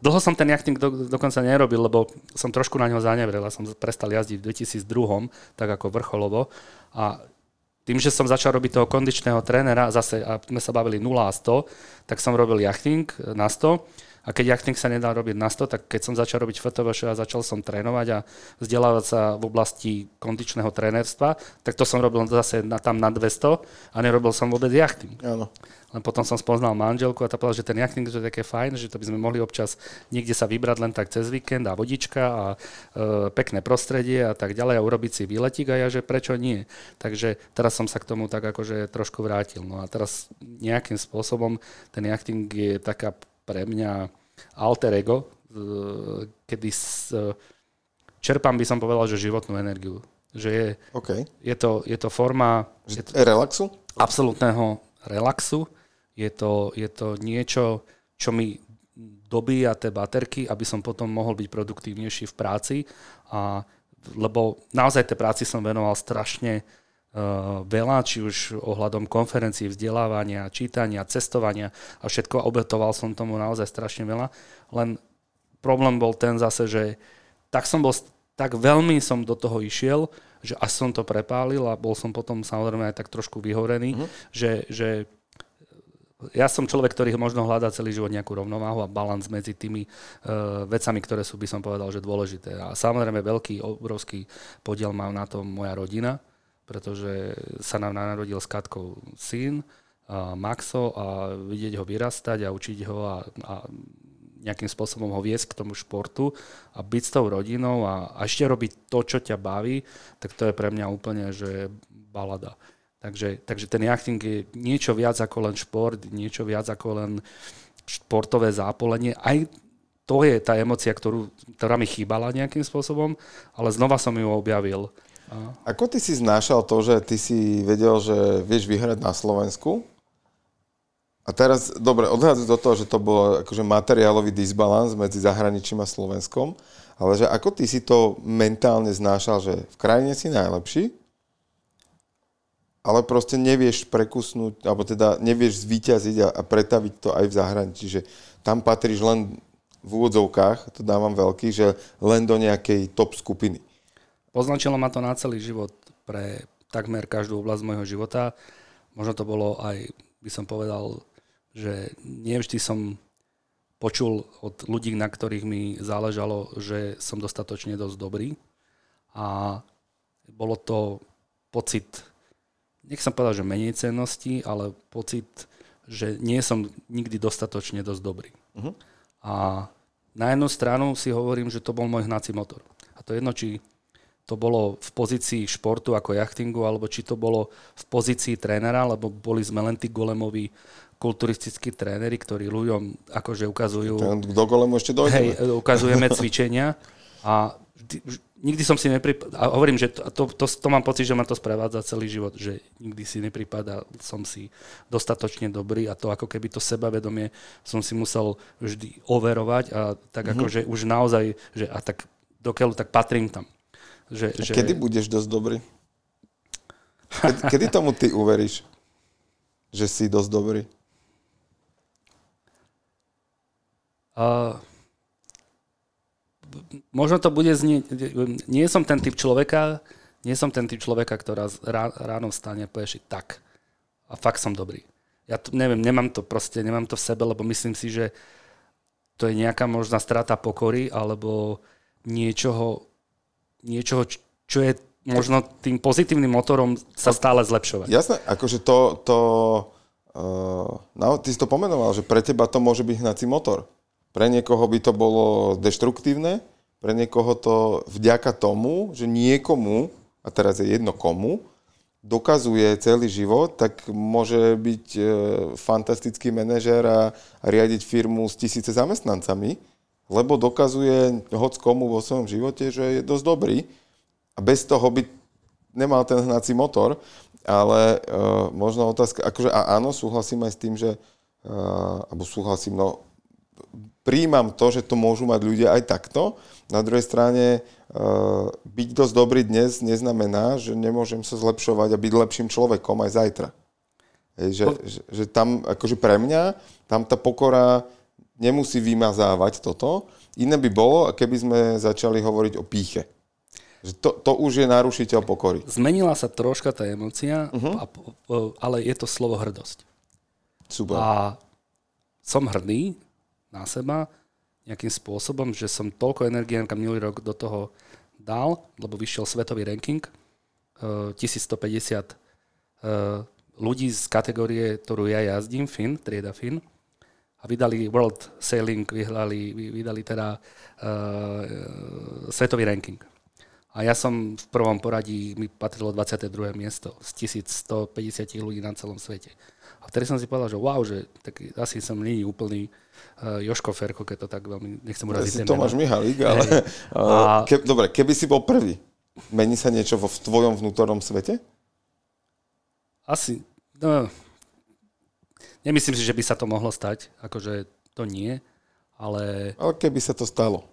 Dlho som ten jachting do, dokonca nerobil, lebo som trošku na ňo zanevrel a som prestal jazdiť v 2002, tak ako vrcholovo. A tým, že som začal robiť toho kondičného trénera, zase a sme sa bavili 0 a 100, tak som robil jachting na 100 a keď jachting sa nedal robiť na 100, tak keď som začal robiť FTVŠ a začal som trénovať a vzdelávať sa v oblasti kondičného trénerstva, tak to som robil zase na, tam na 200 a nerobil som vôbec jachting. Áno. Len potom som spoznal manželku a tá povedala, že ten jachting je také fajn, že to by sme mohli občas niekde sa vybrať len tak cez víkend a vodička a e, pekné prostredie a tak ďalej a urobiť si výletík a ja, že prečo nie. Takže teraz som sa k tomu tak akože trošku vrátil. No a teraz nejakým spôsobom ten jachting je taká pre mňa alter ego, kedy čerpám, by som povedal, že životnú energiu. Že je, okay. je, to, je to forma... Je to, relaxu? Absolutného relaxu. Je to, je to niečo, čo mi dobíja tie baterky, aby som potom mohol byť produktívnejší v práci. A, lebo naozaj tej práci som venoval strašne veľa, či už ohľadom konferencií, vzdelávania, čítania, cestovania a všetko. Obetoval som tomu naozaj strašne veľa. Len problém bol ten zase, že tak som bol, tak veľmi som do toho išiel, že až som to prepálil a bol som potom samozrejme aj tak trošku vyhorený, uh-huh. že, že ja som človek, ktorý možno hľadá celý život nejakú rovnováhu a balans medzi tými uh, vecami, ktoré sú, by som povedal, že dôležité. A samozrejme veľký, obrovský podiel má na tom moja rodina, pretože sa nám narodil s Katkou syn, a Maxo a vidieť ho vyrastať a učiť ho a, a nejakým spôsobom ho viesť k tomu športu a byť s tou rodinou a, a ešte robiť to, čo ťa baví, tak to je pre mňa úplne, že balada. Takže, takže ten jachting je niečo viac ako len šport, niečo viac ako len športové zápolenie. Aj to je tá emocia, ktorú, ktorá mi chýbala nejakým spôsobom, ale znova som ju objavil ako ty si znášal to, že ty si vedel, že vieš vyhrať na Slovensku? A teraz, dobre, odhľadať do toho, že to bol akože materiálový disbalans medzi zahraničím a Slovenskom, ale že ako ty si to mentálne znášal, že v krajine si najlepší, ale proste nevieš prekusnúť, alebo teda nevieš zvíťaziť a, a pretaviť to aj v zahraničí, že tam patríš len v úvodzovkách, to dávam veľký, že len do nejakej top skupiny. Poznačilo ma to na celý život pre takmer každú oblasť môjho života. Možno to bolo aj, by som povedal, že nevždy som počul od ľudí, na ktorých mi záležalo, že som dostatočne dosť dobrý. A bolo to pocit, nech som povedal, že menej cennosti, ale pocit, že nie som nikdy dostatočne dosť dobrý. Uh-huh. A na jednu stranu si hovorím, že to bol môj hnací motor. A to jedno, či to bolo v pozícii športu ako jachtingu, alebo či to bolo v pozícii trénera, lebo boli sme len tí golemoví kulturistickí tréneri, ktorí ľuďom akože ukazujú... Do golemu ešte dojde. Hej, ukazujeme cvičenia a nikdy som si nepripadal, a hovorím, že to, to, to, to mám pocit, že ma to sprevádza celý život, že nikdy si nepripadal som si dostatočne dobrý a to ako keby to sebavedomie som si musel vždy overovať a tak mm-hmm. akože už naozaj, že a tak dokiaľ tak patrím tam. Že, že... Kedy budeš dosť dobrý? Kedy, kedy tomu ty uveríš, že si dosť dobrý? Uh, možno to bude znieť... Nie som ten typ človeka, nie som ten typ človeka, ktorá ráno vstane a povie, tak. A fakt som dobrý. Ja to, neviem, nemám to proste, nemám to v sebe, lebo myslím si, že to je nejaká možná strata pokory alebo niečoho, niečoho, čo je možno tým pozitívnym motorom sa stále zlepšovať. Jasné, akože to, to uh, no, ty si to pomenoval, že pre teba to môže byť hnací motor. Pre niekoho by to bolo deštruktívne, pre niekoho to vďaka tomu, že niekomu, a teraz je jedno komu, dokazuje celý život, tak môže byť e, fantastický manažér a, a riadiť firmu s tisíce zamestnancami, lebo dokazuje hoc komu vo svojom živote, že je dosť dobrý a bez toho by nemal ten hnací motor, ale uh, možno otázka, akože a áno, súhlasím aj s tým, že uh, alebo súhlasím, no príjmam to, že to môžu mať ľudia aj takto. Na druhej strane uh, byť dosť dobrý dnes neznamená, že nemôžem sa zlepšovať a byť lepším človekom aj zajtra. Hej, že, že, že tam, akože pre mňa, tam tá pokora nemusí vymazávať toto. Iné by bolo, keby sme začali hovoriť o píche. To, to už je narušiteľ pokory. Zmenila sa troška tá emocia, uh-huh. a, ale je to slovo hrdosť. Super. A som hrdý na seba nejakým spôsobom, že som toľko energie minulý rok do toho dal, lebo vyšiel svetový ranking, 1150 uh, ľudí z kategórie, ktorú ja jazdím, Fin, trieda Fin, vydali World Sailing, vydali, vydali teda uh, svetový ranking. A ja som v prvom poradí, mi patrilo 22. miesto z 1150 ľudí na celom svete. A vtedy som si povedal, že wow, že tak asi som není úplný uh, Joško Ferko, keď to tak veľmi nechcem uraziť. Ja si Tomáš Mihalík, ale... Hey. Uh, ke, dobre, keby si bol prvý, mení sa niečo vo v tvojom vnútornom svete? Asi, no, nemyslím si, že by sa to mohlo stať, akože to nie, ale... Ale keby sa to stalo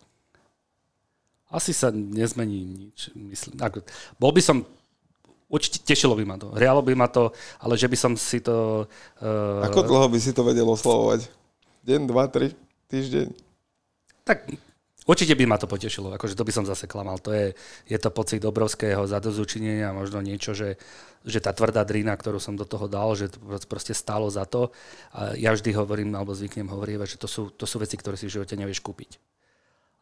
asi sa nezmení nič. Myslím, ako, bol by som Určite tešilo by ma to, hrialo by ma to, ale že by som si to... Uh... Ako dlho by si to vedel oslovovať? Deň, dva, tri, týždeň? Tak určite by ma to potešilo, akože to by som zase klamal. To je, je to pocit obrovského zadozučinenia, možno niečo, že, že tá tvrdá drina, ktorú som do toho dal, že to proste stálo za to. A ja vždy hovorím, alebo zvyknem hovorievať, že to sú, to sú veci, ktoré si v živote nevieš kúpiť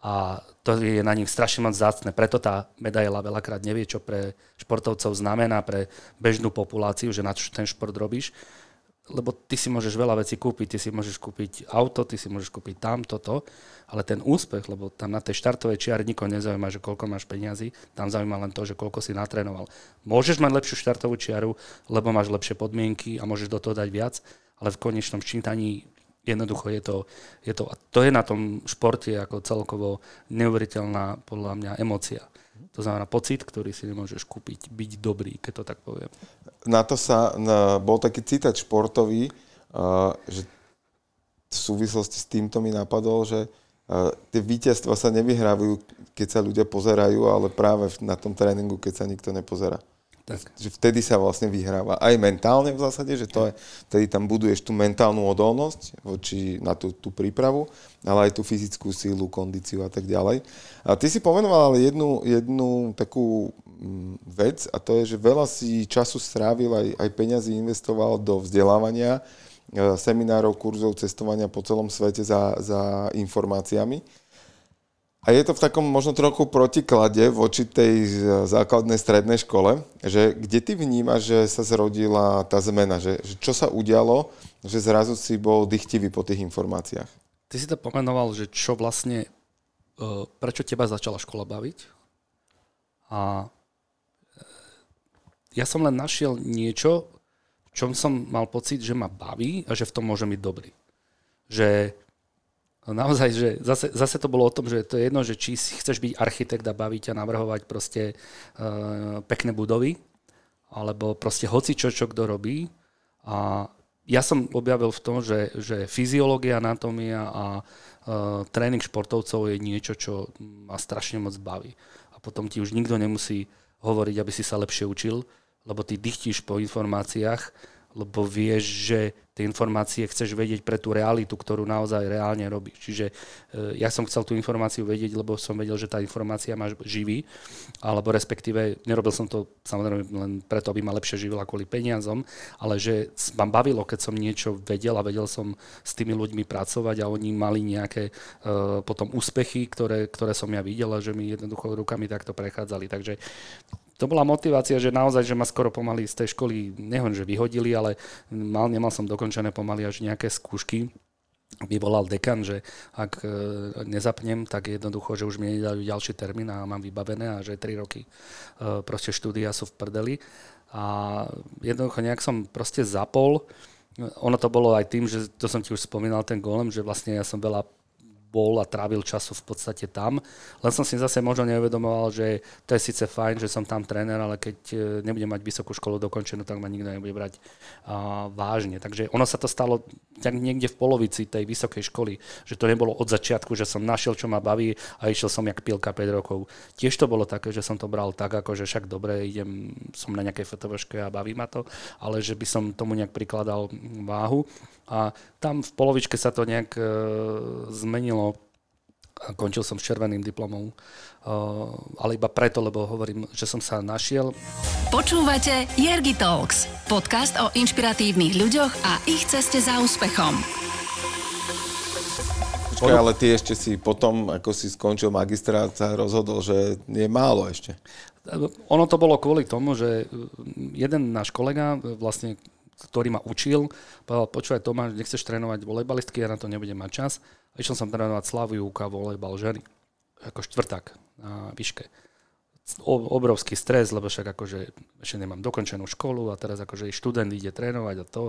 a to je na nich strašne moc zácne. Preto tá medaila veľakrát nevie, čo pre športovcov znamená, pre bežnú populáciu, že na čo ten šport robíš. Lebo ty si môžeš veľa vecí kúpiť, ty si môžeš kúpiť auto, ty si môžeš kúpiť tam, toto, ale ten úspech, lebo tam na tej štartovej čiare nikoho nezaujíma, že koľko máš peniazy, tam zaujíma len to, že koľko si natrénoval. Môžeš mať lepšiu štartovú čiaru, lebo máš lepšie podmienky a môžeš do toho dať viac, ale v konečnom ščítaní Jednoducho je to, je to, a to je na tom športe ako celkovo neuveriteľná podľa mňa emocia. To znamená pocit, ktorý si nemôžeš kúpiť, byť dobrý, keď to tak poviem. Na to sa, na, bol taký citát športový, uh, že v súvislosti s týmto mi napadol, že uh, tie víťazstva sa nevyhrávajú, keď sa ľudia pozerajú, ale práve na tom tréningu, keď sa nikto nepozerá. Tak. Že vtedy sa vlastne vyhráva. Aj mentálne v zásade, že to je, vtedy tam buduješ tú mentálnu odolnosť voči, na tú, tú prípravu, ale aj tú fyzickú sílu, kondíciu a tak ďalej. A ty si pomenoval ale jednu, jednu takú mm, vec a to je, že veľa si času strávil, aj, aj peňazí investoval do vzdelávania, e, seminárov, kurzov, cestovania po celom svete za, za informáciami. A je to v takom možno trochu protiklade voči tej základnej strednej škole, že kde ty vnímaš, že sa zrodila tá zmena, že, že čo sa udialo, že zrazu si bol dychtivý po tých informáciách? Ty si to pomenoval, že čo vlastne, e, prečo teba začala škola baviť? A e, ja som len našiel niečo, v čom som mal pocit, že ma baví a že v tom môžem byť dobrý. Že naozaj, že zase, zase to bolo o tom, že to je jedno, že či chceš byť architekt a baviť a navrhovať proste uh, pekné budovy, alebo proste hoci čo, čo kto robí. A ja som objavil v tom, že, že fyziológia, anatómia a uh, tréning športovcov je niečo, čo ma strašne moc baví. A potom ti už nikto nemusí hovoriť, aby si sa lepšie učil, lebo ty dychtíš po informáciách, lebo vieš, že tie informácie chceš vedieť pre tú realitu, ktorú naozaj reálne robíš. Čiže e, ja som chcel tú informáciu vedieť, lebo som vedel, že tá informácia máš živý, alebo respektíve nerobil som to samozrejme len preto, aby ma lepšie živila kvôli peniazom, ale že ma bavilo, keď som niečo vedel a vedel som s tými ľuďmi pracovať a oni mali nejaké uh, potom úspechy, ktoré, ktoré som ja videl a že mi jednoducho rukami takto prechádzali. Takže to bola motivácia, že naozaj, že ma skoro pomaly z tej školy, nehoň, že vyhodili, ale mal, nemal som dokončené pomaly až nejaké skúšky vyvolal dekan, že ak nezapnem, tak jednoducho, že už mi nedajú ďalší termín a mám vybavené a že 3 roky proste štúdia sú v prdeli. A jednoducho nejak som proste zapol. Ono to bolo aj tým, že to som ti už spomínal, ten golem, že vlastne ja som veľa bol a trávil času v podstate tam. Len som si zase možno neuvedomoval, že to je síce fajn, že som tam tréner, ale keď e, nebudem mať vysokú školu dokončenú, tak ma nikto nebude brať uh, vážne. Takže ono sa to stalo tak niekde v polovici tej vysokej školy, že to nebolo od začiatku, že som našiel, čo ma baví a išiel som jak pilka 5 rokov. Tiež to bolo také, že som to bral tak, ako že však dobre, idem, som na nejakej fotovoške a baví ma to, ale že by som tomu nejak prikladal váhu. A tam v polovičke sa to nejak e, zmenilo. Končil som s červeným diplomom, e, ale iba preto, lebo hovorím, že som sa našiel. Počúvate Jergi Talks, podcast o inšpiratívnych ľuďoch a ich ceste za úspechom. Počkaj, ale ty ešte si potom, ako si skončil magistrát, sa rozhodol, že je málo ešte. Ono to bolo kvôli tomu, že jeden náš kolega, vlastne ktorý ma učil, povedal, počúvaj Tomáš, nechceš trénovať volejbalistky, ja na to nebudem mať čas. A išiel som trénovať Slavu Júka volejbal ženy, ako štvrták na výške. Obrovský stres, lebo však akože ešte nemám dokončenú školu a teraz akože študent ide trénovať a to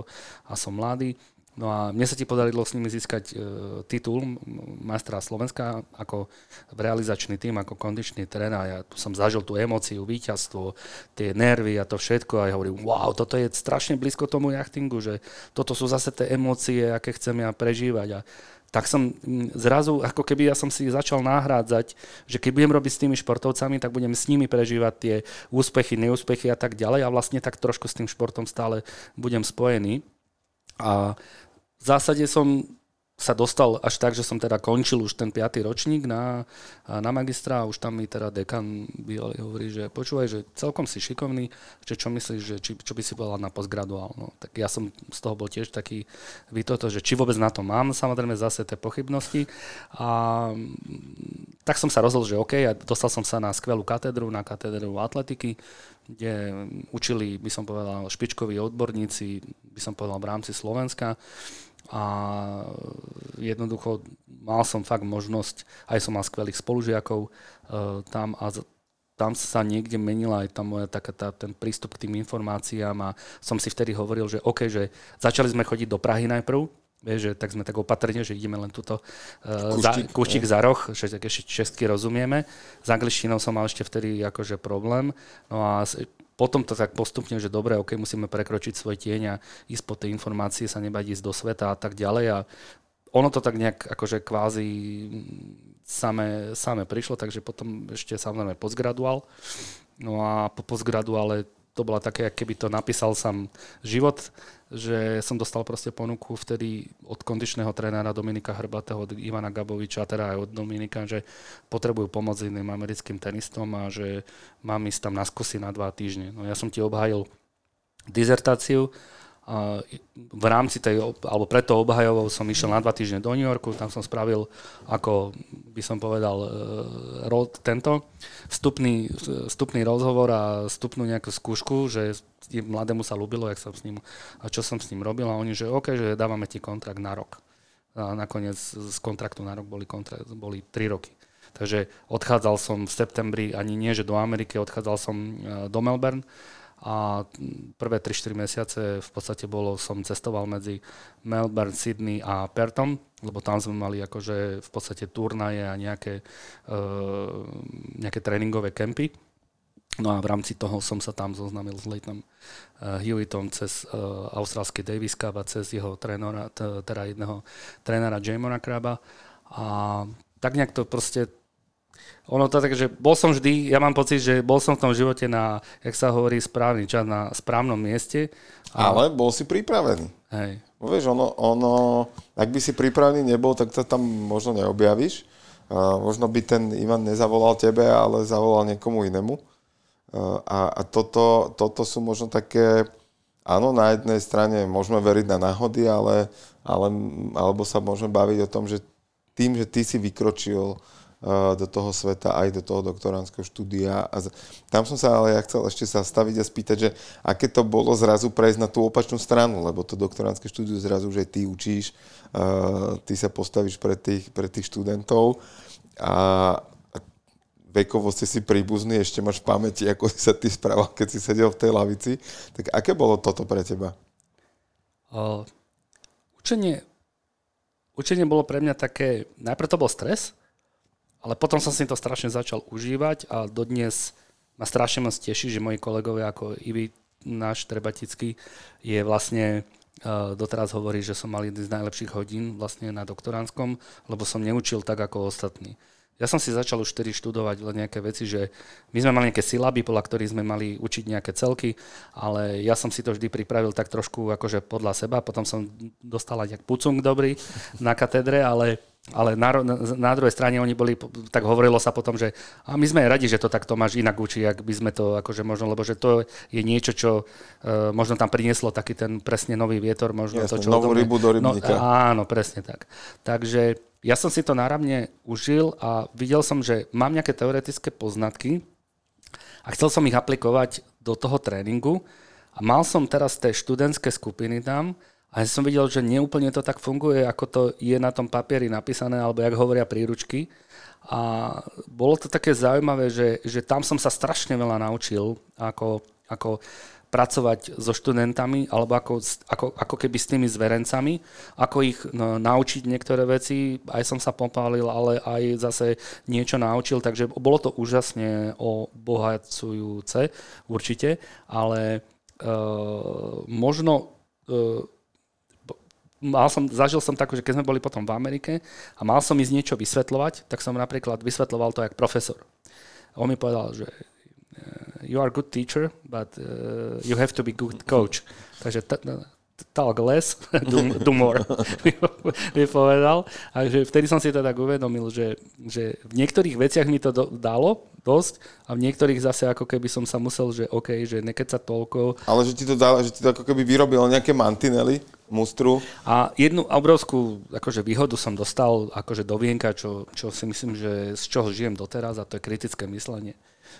a som mladý. No a mne sa ti podarilo s nimi získať e, titul majstra Slovenska ako realizačný tým, ako kondičný tréner. Ja tu som zažil tú emóciu, víťazstvo, tie nervy a to všetko a ja hovorím, wow, toto je strašne blízko tomu jachtingu, že toto sú zase tie emócie, aké chcem ja prežívať. A tak som zrazu, ako keby ja som si začal nahrádzať, že keď budem robiť s tými športovcami, tak budem s nimi prežívať tie úspechy, neúspechy a tak ďalej a vlastne tak trošku s tým športom stále budem spojený. A v zásade som sa dostal až tak, že som teda končil už ten piatý ročník na, na magistra a už tam mi teda dekan hovorí, že počúvaj, že celkom si šikovný, že čo myslíš, že či, čo by si povedal na postgraduál. No, tak ja som z toho bol tiež taký vytoto, že či vôbec na to mám, samozrejme zase tie pochybnosti. A tak som sa rozhodol, že OK, a dostal som sa na skvelú katedru, na katedru atletiky, kde učili, by som povedal, špičkoví odborníci, by som povedal, v rámci Slovenska a jednoducho mal som fakt možnosť, aj som mal skvelých spolužiakov uh, tam a tam sa niekde menila aj tá moja, taká tá, ten prístup k tým informáciám a som si vtedy hovoril, že OK, že začali sme chodiť do Prahy najprv, Vieš, že tak sme tak opatrne, že ideme len túto uh, za, kúštik za roh, že tak ešte česky rozumieme. S angličtinou som mal ešte vtedy akože problém. No a potom to tak postupne, že dobre, ok, musíme prekročiť svoj tieň a ísť po tej informácie, sa nebať ísť do sveta a tak ďalej. A ono to tak nejak akože kvázi same, same prišlo, takže potom ešte samozrejme postgraduál. No a po postgraduále to bola také, keby to napísal sám život, že som dostal proste ponuku vtedy od kondičného trénera Dominika Hrbatého, od Ivana Gaboviča, teda aj od Dominika, že potrebujú pomoc iným americkým tenistom a že mám ísť tam na skúsi na dva týždne. No ja som ti obhájil dizertáciu v rámci tej, alebo preto obhajovou som išiel na dva týždne do New Yorku, tam som spravil, ako by som povedal, e, tento vstupný, vstupný rozhovor a vstupnú nejakú skúšku, že mladému sa ľúbilo, jak som s ním, a čo som s ním robil a oni, že OK, že dávame ti kontrakt na rok. A nakoniec z kontraktu na rok boli, kontrakt, boli 3 roky. Takže odchádzal som v septembri, ani nie, že do Ameriky, odchádzal som e, do Melbourne a prvé 3-4 mesiace v podstate bolo, som cestoval medzi Melbourne, Sydney a Perthom, lebo tam sme mali akože v podstate turnaje a nejaké, uh, nejaké tréningové kempy. No a v rámci toho som sa tam zoznámil s Leightonom uh, Hewittom cez uh, austrálsky Davis Cup a cez jeho trénora, teda jedného trénera Jamona Kraba. A tak nejak to proste ono to tak, že bol som vždy, ja mám pocit, že bol som v tom živote na, jak sa hovorí, správny čas, na správnom mieste. A... Ale bol si pripravený. Hej. No vieš, ono, ono, ak by si pripravený nebol, tak to tam možno neobjavíš. Uh, možno by ten Ivan nezavolal tebe, ale zavolal niekomu inému. Uh, a, a toto, toto sú možno také, áno, na jednej strane môžeme veriť na náhody, ale, ale, alebo sa môžeme baviť o tom, že tým, že ty si vykročil do toho sveta, aj do toho doktoránskeho štúdia. A tam som sa ale ja chcel ešte sa staviť a spýtať, že aké to bolo zrazu prejsť na tú opačnú stranu, lebo to doktoránske štúdiu zrazu, že ty učíš, ty sa postavíš pre tých, pre tých študentov a vekovo ste si príbuzný, ešte máš v pamäti, ako si sa ty správal, keď si sedel v tej lavici. Tak aké bolo toto pre teba? Uh, učenie, učenie bolo pre mňa také, najprv to bol stres, ale potom som si to strašne začal užívať a dodnes ma strašne moc teší, že moji kolegovia ako Ivi, náš Trebatický, je vlastne uh, doteraz hovorí, že som mal jedný z najlepších hodín vlastne na doktoránskom, lebo som neučil tak ako ostatní. Ja som si začal už vtedy študovať len nejaké veci, že my sme mali nejaké silaby, podľa ktorých sme mali učiť nejaké celky, ale ja som si to vždy pripravil tak trošku akože podľa seba, potom som dostal aj pucung dobrý na katedre, ale ale na, na, druhej strane oni boli, tak hovorilo sa potom, že a my sme radi, že to takto máš inak učí, ak by sme to akože možno, lebo že to je niečo, čo uh, možno tam prinieslo taký ten presne nový vietor, možno Jasne, to, čo... novú rybu do rybníka. No, áno, presne tak. Takže ja som si to náramne užil a videl som, že mám nejaké teoretické poznatky a chcel som ich aplikovať do toho tréningu a mal som teraz tie študentské skupiny tam, a ja som videl, že neúplne to tak funguje, ako to je na tom papieri napísané, alebo jak hovoria príručky. A bolo to také zaujímavé, že, že tam som sa strašne veľa naučil, ako, ako pracovať so študentami, alebo ako, ako, ako keby s tými zverencami, ako ich no, naučiť niektoré veci. Aj som sa popálil, ale aj zase niečo naučil, takže bolo to úžasne obohacujúce, určite, ale uh, možno uh, mal som, zažil som takú, že keď sme boli potom v Amerike a mal som ísť niečo vysvetľovať, tak som napríklad vysvetľoval to jak profesor. A on mi povedal, že uh, you are good teacher, but uh, you have to be good coach. Takže t- talk less, do, do more, by povedal. A že vtedy som si to tak uvedomil, že, že v niektorých veciach mi to do, dalo dosť a v niektorých zase ako keby som sa musel, že OK, že nekeď sa toľko. Ale že ti to dalo, že ti to ako keby vyrobilo nejaké mantinely? Mustru. A jednu obrovskú akože výhodu som dostal akože do vienka, čo, čo si myslím, že z čoho žijem doteraz a to je kritické myslenie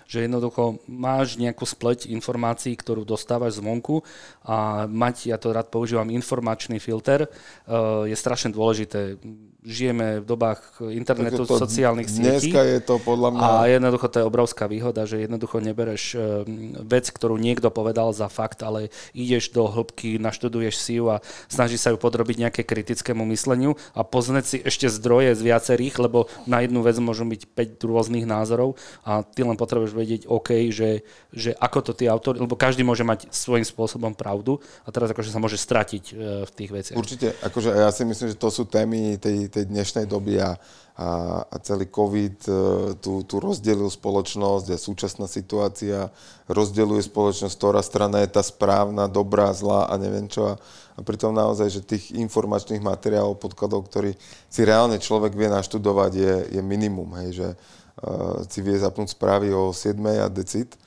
že jednoducho máš nejakú spleť informácií, ktorú dostávaš zvonku a mať, ja to rád používam, informačný filter, eh, je strašne dôležité žijeme v dobách internetu, to, sociálnych sietí. Dneska je to podľa mňa... A jednoducho to je obrovská výhoda, že jednoducho nebereš ehm, vec, ktorú niekto povedal za fakt, ale ideš do hĺbky, naštuduješ si ju a snažíš sa ju podrobiť nejaké kritickému mysleniu a poznať si ešte zdroje z viacerých, lebo na jednu vec môžu byť 5 rôznych názorov a ty len potrebuješ vedieť, OK, že, že ako to tí autori, lebo každý môže mať svojím spôsobom pravdu a teraz akože sa môže stratiť e, v tých veciach. Určite, akože ja si myslím, že to sú témy tej tej dnešnej doby a, a, a celý COVID e, tu, tu rozdelil spoločnosť a súčasná situácia rozdeluje spoločnosť, ktorá strana je tá správna, dobrá, zlá a neviem čo. A, a pritom naozaj, že tých informačných materiálov, podkladov, ktorý si reálne človek vie naštudovať, je, je minimum. Hej, že uh, si vie zapnúť správy o 7 a decit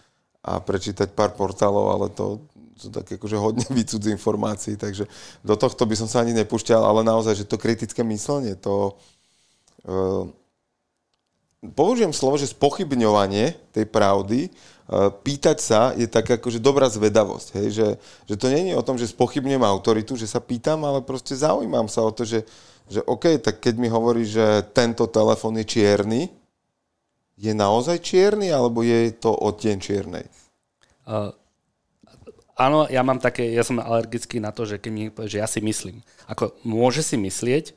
a prečítať pár portálov, ale to sú také akože hodne vycudzí informácií, takže do tohto by som sa ani nepúšťal, ale naozaj, že to kritické myslenie, to... Uh, použijem slovo, že spochybňovanie tej pravdy, uh, pýtať sa je tak akože dobrá zvedavosť, hej, že, že to je o tom, že spochybňujem autoritu, že sa pýtam, ale proste zaujímam sa o to, že, že OK, tak keď mi hovorí, že tento telefon je čierny, je naozaj čierny, alebo je to odtieň čiernej? Áno, ja mám také, ja som alergický na to, že keď mi že ja si myslím. Ako môže si myslieť,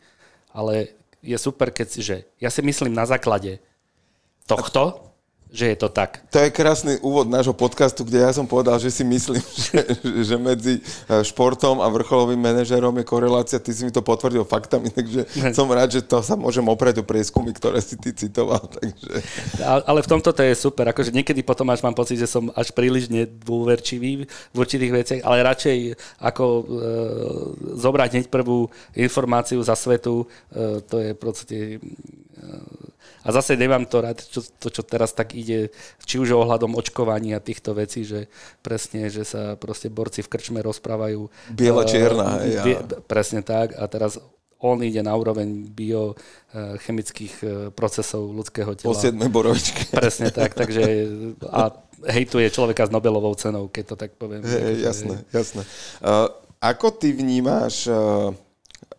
ale je super, keď si, že ja si myslím na základe tohto, že je to tak. To je krásny úvod nášho podcastu, kde ja som povedal, že si myslím, že, že medzi e, športom a vrcholovým manažerom je korelácia. Ty si mi to potvrdil faktami, takže som rád, že to sa môžem oprieť o prieskumy, ktoré si ty citoval. Takže... Ale v tomto to je super. Akože niekedy potom až mám pocit, že som až príliš nedôverčivý v určitých veciach, ale radšej ako e, zobrať hneď prvú informáciu za svetu, e, to je proste e, a zase nemám to rád, čo, to, čo teraz tak ide, či už ohľadom očkovania týchto vecí, že presne, že sa proste borci v krčme rozprávajú. Biela čierna. Uh, bie, presne tak. A teraz on ide na úroveň biochemických e, procesov ľudského tela. Po 7 borovičke. Presne tak, takže a hejtuje človeka s Nobelovou cenou, keď to tak poviem. Hey, jasné, jasné. Uh, ako ty vnímáš uh,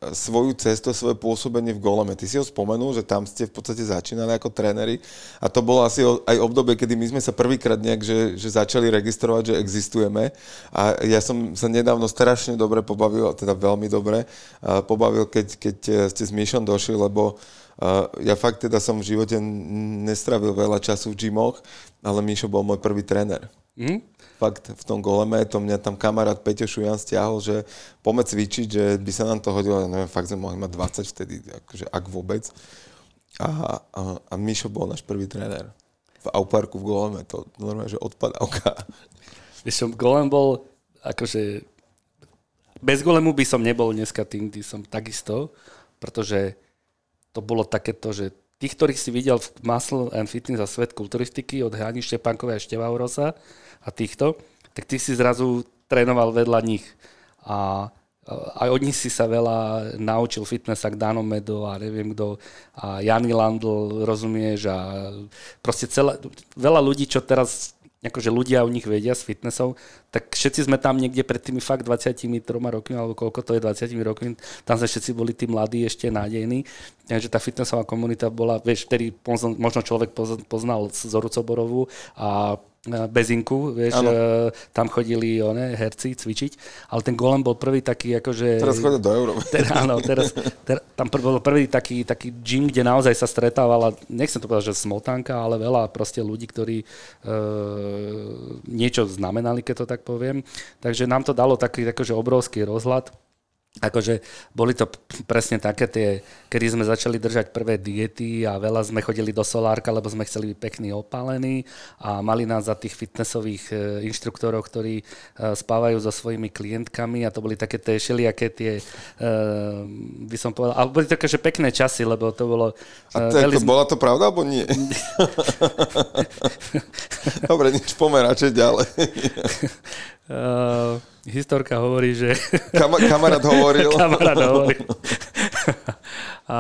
svoju cestu, svoje pôsobenie v Goleme. Ty si ho spomenul, že tam ste v podstate začínali ako tréneri a to bolo asi aj obdobie, kedy my sme sa prvýkrát nejak, že, že začali registrovať, že existujeme a ja som sa nedávno strašne dobre pobavil, teda veľmi dobre, pobavil, keď, keď ste s Myšom došli, lebo ja fakt teda som v živote nestravil veľa času v gymoch, ale Mišo bol môj prvý tréner. Mm? Fakt v tom goleme, to mňa tam kamarát Peťo Šujan stiahol, že poďme cvičiť, že by sa nám to hodilo, neviem, fakt sme mohli mať 20 vtedy, akože ak vôbec. A, a, a Mišo bol náš prvý tréner. V Auparku v goleme, to normálne, že odpadávka. Víš, golem bol, akože, bez golemu by som nebol dneska tým, tým som takisto, pretože to bolo takéto, že tých, ktorých si videl v Muscle and Fitness a svet kulturistiky od Hani Štepánkovej a Števaurosa, a týchto, tak ty si zrazu trénoval vedľa nich. A aj od nich si sa veľa naučil fitness, ak Dano Medo a neviem kto, a Jany Landl, rozumieš, a proste celé, veľa ľudí, čo teraz akože ľudia o nich vedia s fitnessov, tak všetci sme tam niekde pred tými fakt 23 rokmi, alebo koľko to je 20 rokmi, tam sme všetci boli tí mladí, ešte nádejní. Takže tá fitnessová komunita bola, vieš, vtedy možno človek poznal Zoru Coborovú a Bezinku, vieš, ano. tam chodili one, herci cvičiť, ale ten golem bol prvý taký akože... Teraz chodia do Európy. Ter, áno, teraz, ter, tam bol prvý taký, taký gym, kde naozaj sa stretávala, nechcem to povedať, že smotánka, ale veľa proste ľudí, ktorí e, niečo znamenali, keď to tak poviem. Takže nám to dalo taký akože obrovský rozhľad Akože boli to presne také tie, kedy sme začali držať prvé diety a veľa sme chodili do solárka, lebo sme chceli byť pekný opálení a mali nás za tých fitnessových e, inštruktorov, ktorí e, spávajú so svojimi klientkami a to boli také tie šeliaké tie, e, by som povedal, ale boli také, že pekné časy, lebo to bolo... A to ako, bola to pravda, alebo nie? Dobre, nič pomeráče ďalej. Uh, historka hovorí, že... Kam, kamarát hovoril. kamarát hovoril. A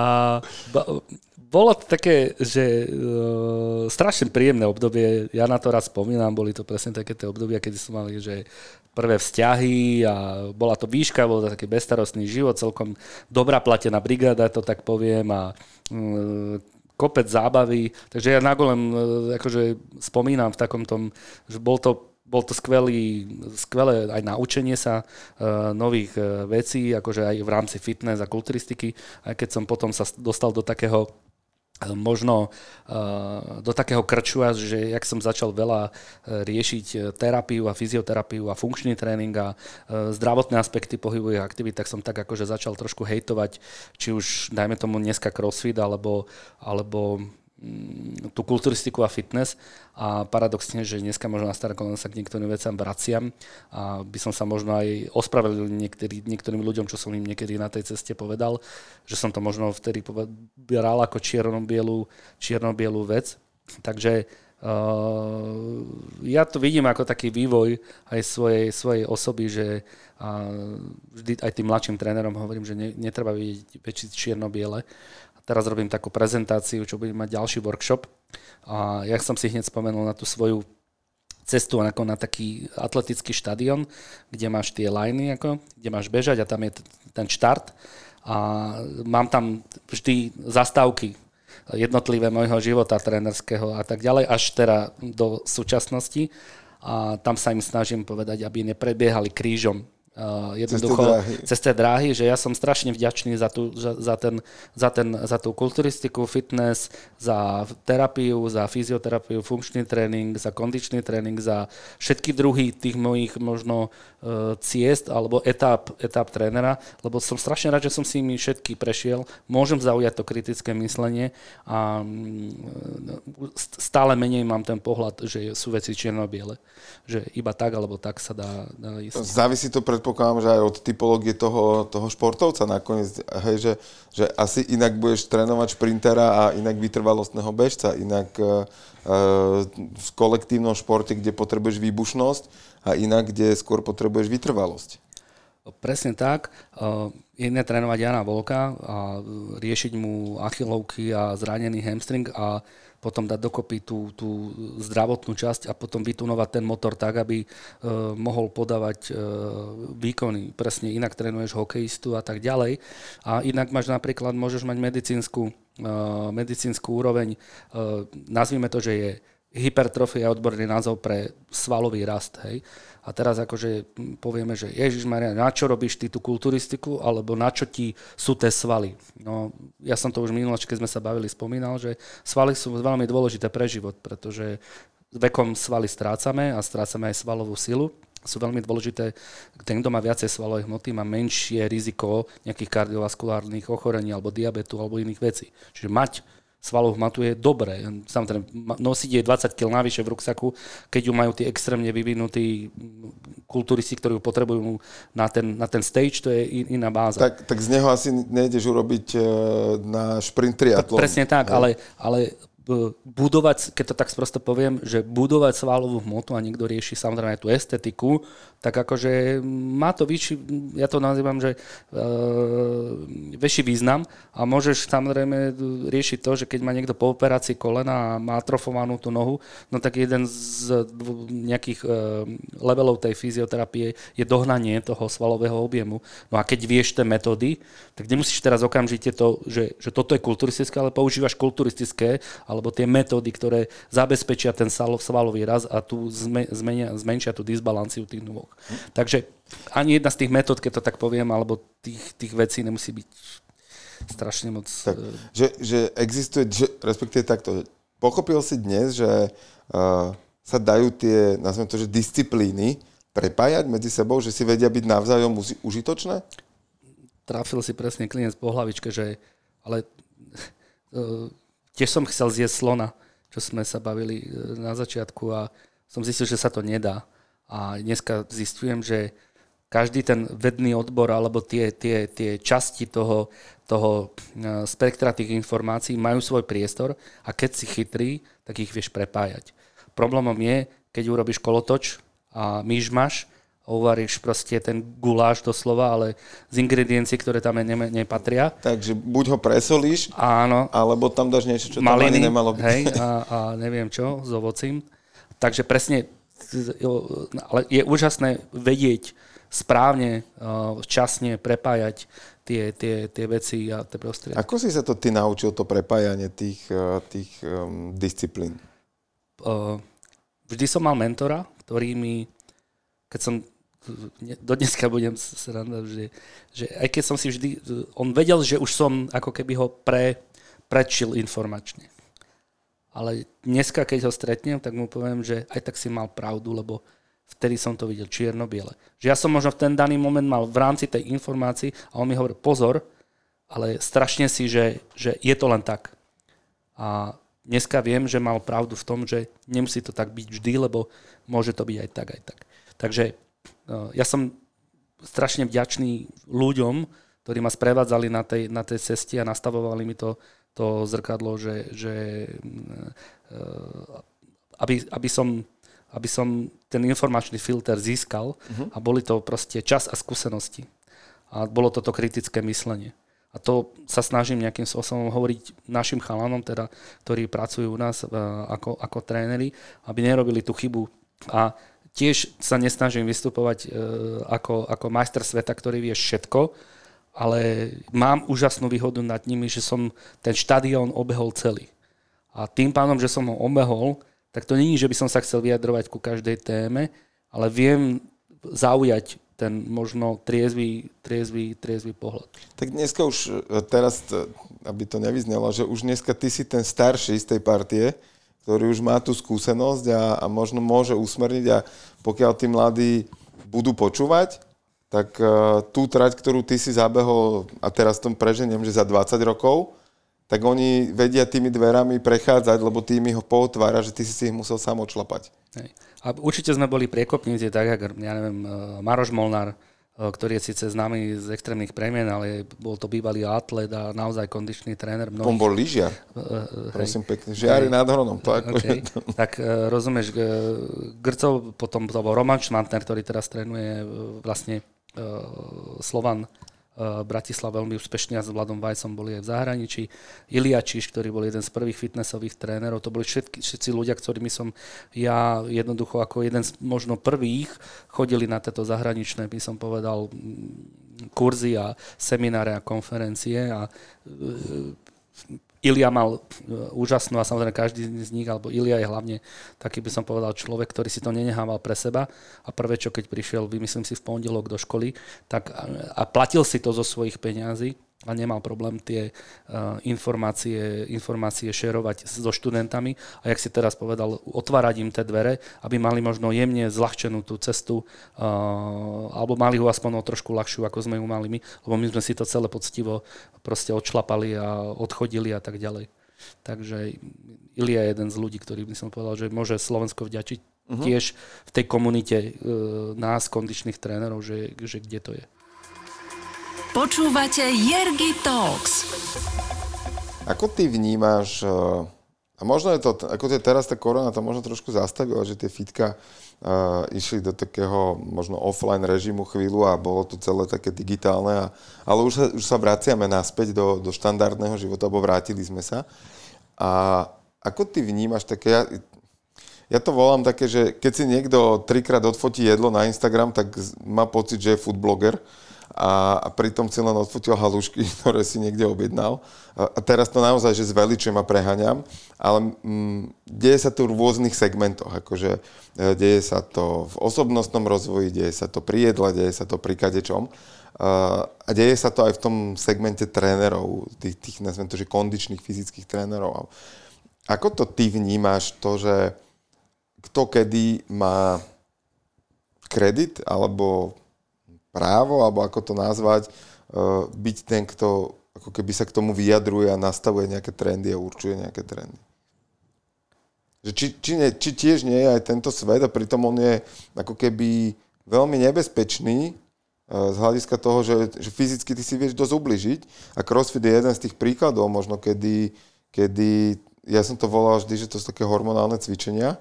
bolo to také, že uh, strašne príjemné obdobie, ja na to raz spomínam, boli to presne také tie obdobia, kedy som mali, že prvé vzťahy a bola to výška, bol to taký bestarostný život, celkom dobrá platená brigáda, to tak poviem a uh, kopec zábavy, takže ja na golem uh, akože spomínam v takom tom, že bol to bol to skvelý, skvelé aj naučenie sa uh, nových uh, vecí, akože aj v rámci fitness a kulturistiky, aj keď som potom sa dostal do takého e, možno do takého krču, že jak som začal veľa riešiť terapiu a fyzioterapiu a funkčný tréning a zdravotné aspekty pohybových aktivít, tak som tak akože začal trošku hejtovať, či už dajme tomu dneska crossfit alebo, alebo tú kulturistiku a fitness a paradoxne, že dneska možno na staré sa k niektorým veciam vraciam a by som sa možno aj ospravedlil niektorý, niektorým ľuďom, čo som im niekedy na tej ceste povedal, že som to možno vtedy bral ako čierno-bielú, čierno-bielú vec. Takže uh, ja to vidím ako taký vývoj aj svojej, svojej osoby, že uh, vždy aj tým mladším trénerom hovorím, že ne, netreba vidieť väčší čierno-biele, Teraz robím takú prezentáciu, čo budem mať ďalší workshop. A ja som si hneď spomenul na tú svoju cestu ako na taký atletický štadión, kde máš tie liney, ako, kde máš bežať a tam je ten štart. A mám tam vždy zastávky jednotlivé môjho života trénerského a tak ďalej, až teda do súčasnosti. A tam sa im snažím povedať, aby neprebiehali krížom Uh, jednoducho cez tie dráhy, že ja som strašne vďačný za, tú, za, za, ten, za, ten, za tú kulturistiku, fitness, za terapiu, za fyzioterapiu, funkčný tréning, za kondičný tréning, za všetky druhy tých mojich možno ciest alebo etáp, etáp trénera, lebo som strašne rád, že som si mi všetky prešiel, môžem zaujať to kritické myslenie a um, stále menej mám ten pohľad, že sú veci čierno-biele, že iba tak alebo tak sa dá, dá ísť. Závisí to pre predpokladám, že aj od typológie toho, toho športovca nakoniec, hej, že, že asi inak budeš trénovať šprintera a inak vytrvalostného bežca, inak uh, v kolektívnom športe, kde potrebuješ výbušnosť a inak, kde skôr potrebuješ vytrvalosť. Presne tak. Jedné trénovať Jana Volka a riešiť mu achilovky a zranený hamstring a potom dať dokopy tú, tú zdravotnú časť a potom vytunovať ten motor tak, aby e, mohol podávať e, výkony. Presne inak trénuješ hokejistu a tak ďalej. A inak máš napríklad, môžeš mať medicínsku, e, medicínsku úroveň, e, nazvime to, že je hypertrofia je odborný názov pre svalový rast. Hej. A teraz akože povieme, že Ježiš Maria, na čo robíš ty tú kulturistiku, alebo na čo ti sú tie svaly? No, ja som to už minulé, keď sme sa bavili, spomínal, že svaly sú veľmi dôležité pre život, pretože vekom svaly strácame a strácame aj svalovú silu sú veľmi dôležité. Ten, kto má viacej svalovej hmoty, má menšie riziko nejakých kardiovaskulárnych ochorení alebo diabetu alebo iných vecí. Čiže mať svalovú hmatu je dobré. Samozrejme, nosiť je 20 kg navyše v ruksaku, keď ju majú tí extrémne vyvinutí kulturisti, ktorí ju potrebujú na ten, na ten stage, to je iná báza. Tak, tak z neho asi nejdeš urobiť e, na šprint triatlon. Presne tak, ale, ale budovať, keď to tak sprosto poviem, že budovať svalovú hmotu a niekto rieši samozrejme aj tú estetiku, tak akože má to vyšší, ja to nazývam, že uh, väčší význam a môžeš samozrejme riešiť to, že keď má niekto po operácii kolena a má atrofovanú tú nohu, no tak jeden z nejakých uh, levelov tej fyzioterapie je dohnanie toho svalového objemu. No a keď vieš tie metódy, tak nemusíš teraz okamžite to, že, že toto je kulturistické, ale používaš kulturistické alebo tie metódy, ktoré zabezpečia ten svalový raz a tu zmenia, zmenšia tú disbalanciu tých nôh. Takže ani jedna z tých metód, keď to tak poviem, alebo tých, tých vecí nemusí byť strašne moc... Tak, e, že, že existuje, že, respektíve takto, pochopil si dnes, že uh, sa dajú tie, nazvem to, že disciplíny prepájať medzi sebou, že si vedia byť navzájom užitočné? Trafil si presne klinec po hlavičke, že ale uh, tiež som chcel zjesť slona, čo sme sa bavili na začiatku a som zistil, že sa to nedá. A dneska zistujem, že každý ten vedný odbor alebo tie, tie, tie časti toho, toho e, spektra tých informácií majú svoj priestor a keď si chytrý, tak ich vieš prepájať. Problémom je, keď urobíš kolotoč a myšmaš, uvaríš proste ten guláš doslova, ale z ingrediencií, ktoré tam ne, nepatria. Takže buď ho presolíš, Áno. alebo tam dáš niečo, čo maliny, tam ani nemalo byť. Hej, a, a neviem čo, s ovocím. Takže presne ale je úžasné vedieť správne, včasne prepájať tie, tie, tie veci a tie prostriedky. Ako si sa to ty naučil, to prepájanie tých, tých um, disciplín? Vždy som mal mentora, ktorý mi, keď som do dneska budem sranda, že, že aj keď som si vždy, on vedel, že už som ako keby ho pre, prečil informačne. Ale dneska, keď ho stretnem, tak mu poviem, že aj tak si mal pravdu, lebo vtedy som to videl čierno-biele. Že ja som možno v ten daný moment mal v rámci tej informácii a on mi hovorí, pozor, ale strašne si, že, že je to len tak. A dneska viem, že mal pravdu v tom, že nemusí to tak byť vždy, lebo môže to byť aj tak, aj tak. Takže no, ja som strašne vďačný ľuďom, ktorí ma sprevádzali na tej, na tej ceste a nastavovali mi to to zrkadlo, že, že eh, aby, aby, som, aby som ten informačný filter získal uh-huh. a boli to proste čas a skúsenosti. A bolo toto kritické myslenie. A to sa snažím nejakým spôsobom hovoriť našim chalanom, teda, ktorí pracujú u nás uh, ako, ako tréneri, aby nerobili tú chybu. A tiež sa nesnažím vystupovať uh, ako, ako majster sveta, ktorý vie všetko, ale mám úžasnú výhodu nad nimi, že som ten štadión obehol celý. A tým pádom, že som ho obehol, tak to není, že by som sa chcel vyjadrovať ku každej téme, ale viem zaujať ten možno triezvý, triezvý, triezvý pohľad. Tak dneska už teraz, aby to nevyznelo, že už dneska ty si ten starší z tej partie, ktorý už má tú skúsenosť a, a možno môže usmerniť a pokiaľ tí mladí budú počúvať, tak uh, tú trať, ktorú ty si zabehol, a teraz tom preženiem, že za 20 rokov, tak oni vedia tými dverami prechádzať, lebo ty mi ho pootvára, že ty si si ich musel sám odšlapať. Hej. A určite sme boli priekopníci, tak ako, ja neviem, eh, Maroš Molnár, eh, ktorý je síce známy z extrémnych premien, ale bol to bývalý atlet a naozaj kondičný tréner. Mnohých... On bol lyžiar, uh, prosím hej. pekne. Žiari nad Hronom. To ako okay. to. Tak uh, rozumieš, Grcov, potom to bol Roman Šmantner, ktorý teraz trénuje vlastne Slovan Bratislav veľmi úspešný a s Vladom Vajcom boli aj v zahraničí. Ilia Čiš, ktorý bol jeden z prvých fitnessových trénerov, to boli všetky, všetci ľudia, ktorými som ja jednoducho ako jeden z možno prvých chodili na tieto zahraničné, by som povedal, kurzy a semináre a konferencie a Ilia mal e, úžasnú a samozrejme každý z nich, alebo Ilia je hlavne taký by som povedal človek, ktorý si to nenehával pre seba. A prvé čo keď prišiel, vymyslím si v pondelok do školy, tak a platil si to zo svojich peňazí, a nemal problém tie uh, informácie, informácie šerovať so študentami a jak si teraz povedal, otvárať im tie dvere, aby mali možno jemne zľahčenú tú cestu uh, alebo mali ho aspoň o trošku ľahšiu, ako sme ju mali my, lebo my sme si to celé poctivo proste odšlapali a odchodili a tak ďalej. Takže Ilia je jeden z ľudí, ktorý by som povedal, že môže Slovensko vďačiť uh-huh. tiež v tej komunite uh, nás, kondičných trénerov, že, že kde to je. Počúvate Jergy Talks. Ako ty vnímaš, eh, a možno je to, ako je teraz tá korona to možno trošku zastavila, že tie fitka uh, išli do takého možno offline režimu chvíľu a bolo to celé také digitálne, a, ale už sa, už sa vraciame naspäť do, do štandardného života, alebo vrátili sme sa. A ako ty vnímaš také, ja, ja to volám také, že keď si niekto trikrát odfotí jedlo na Instagram, tak má pocit, že je food blogger a, a pritom si len odfotil halušky, ktoré si niekde objednal. A, teraz to naozaj, že zveličujem a preháňam, ale mm, deje sa to v rôznych segmentoch, akože e, deje sa to v osobnostnom rozvoji, deje sa to pri jedle, deje sa to pri kadečom. Uh, a deje sa to aj v tom segmente trénerov, tých, tých nazvem to, že kondičných fyzických trénerov. Ako to ty vnímaš, to, že kto kedy má kredit alebo právo, alebo ako to nazvať, uh, byť ten, kto ako keby sa k tomu vyjadruje a nastavuje nejaké trendy a určuje nejaké trendy. Že či, či, nie, či tiež nie je aj tento svet a pritom on je ako keby veľmi nebezpečný uh, z hľadiska toho, že, že fyzicky ty si vieš dosť ubližiť a CrossFit je jeden z tých príkladov možno, kedy, kedy ja som to volal vždy, že to sú také hormonálne cvičenia,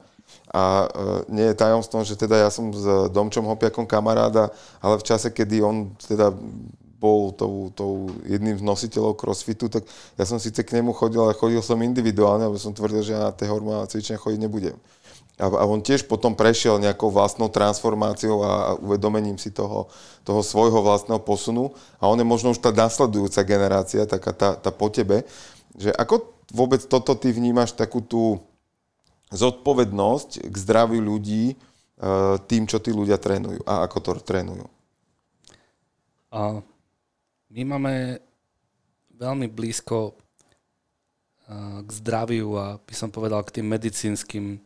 a uh, nie je tajomstvom, že teda ja som s Domčom Hopiakom kamaráda, ale v čase, kedy on teda bol tou, tou jedným z nositeľov crossfitu, tak ja som síce k nemu chodil, ale chodil som individuálne, lebo som tvrdil, že ja na tie hormonálne cvičenia chodiť nebudem. A, a on tiež potom prešiel nejakou vlastnou transformáciou a, a uvedomením si toho, toho svojho vlastného posunu. A on je možno už tá nasledujúca generácia, taká tá, tá po tebe. Že ako vôbec toto ty vnímaš, takú tú zodpovednosť k zdraviu ľudí e, tým, čo tí ľudia trénujú a ako to trénujú? A my máme veľmi blízko e, k zdraviu a by som povedal k tým medicínskym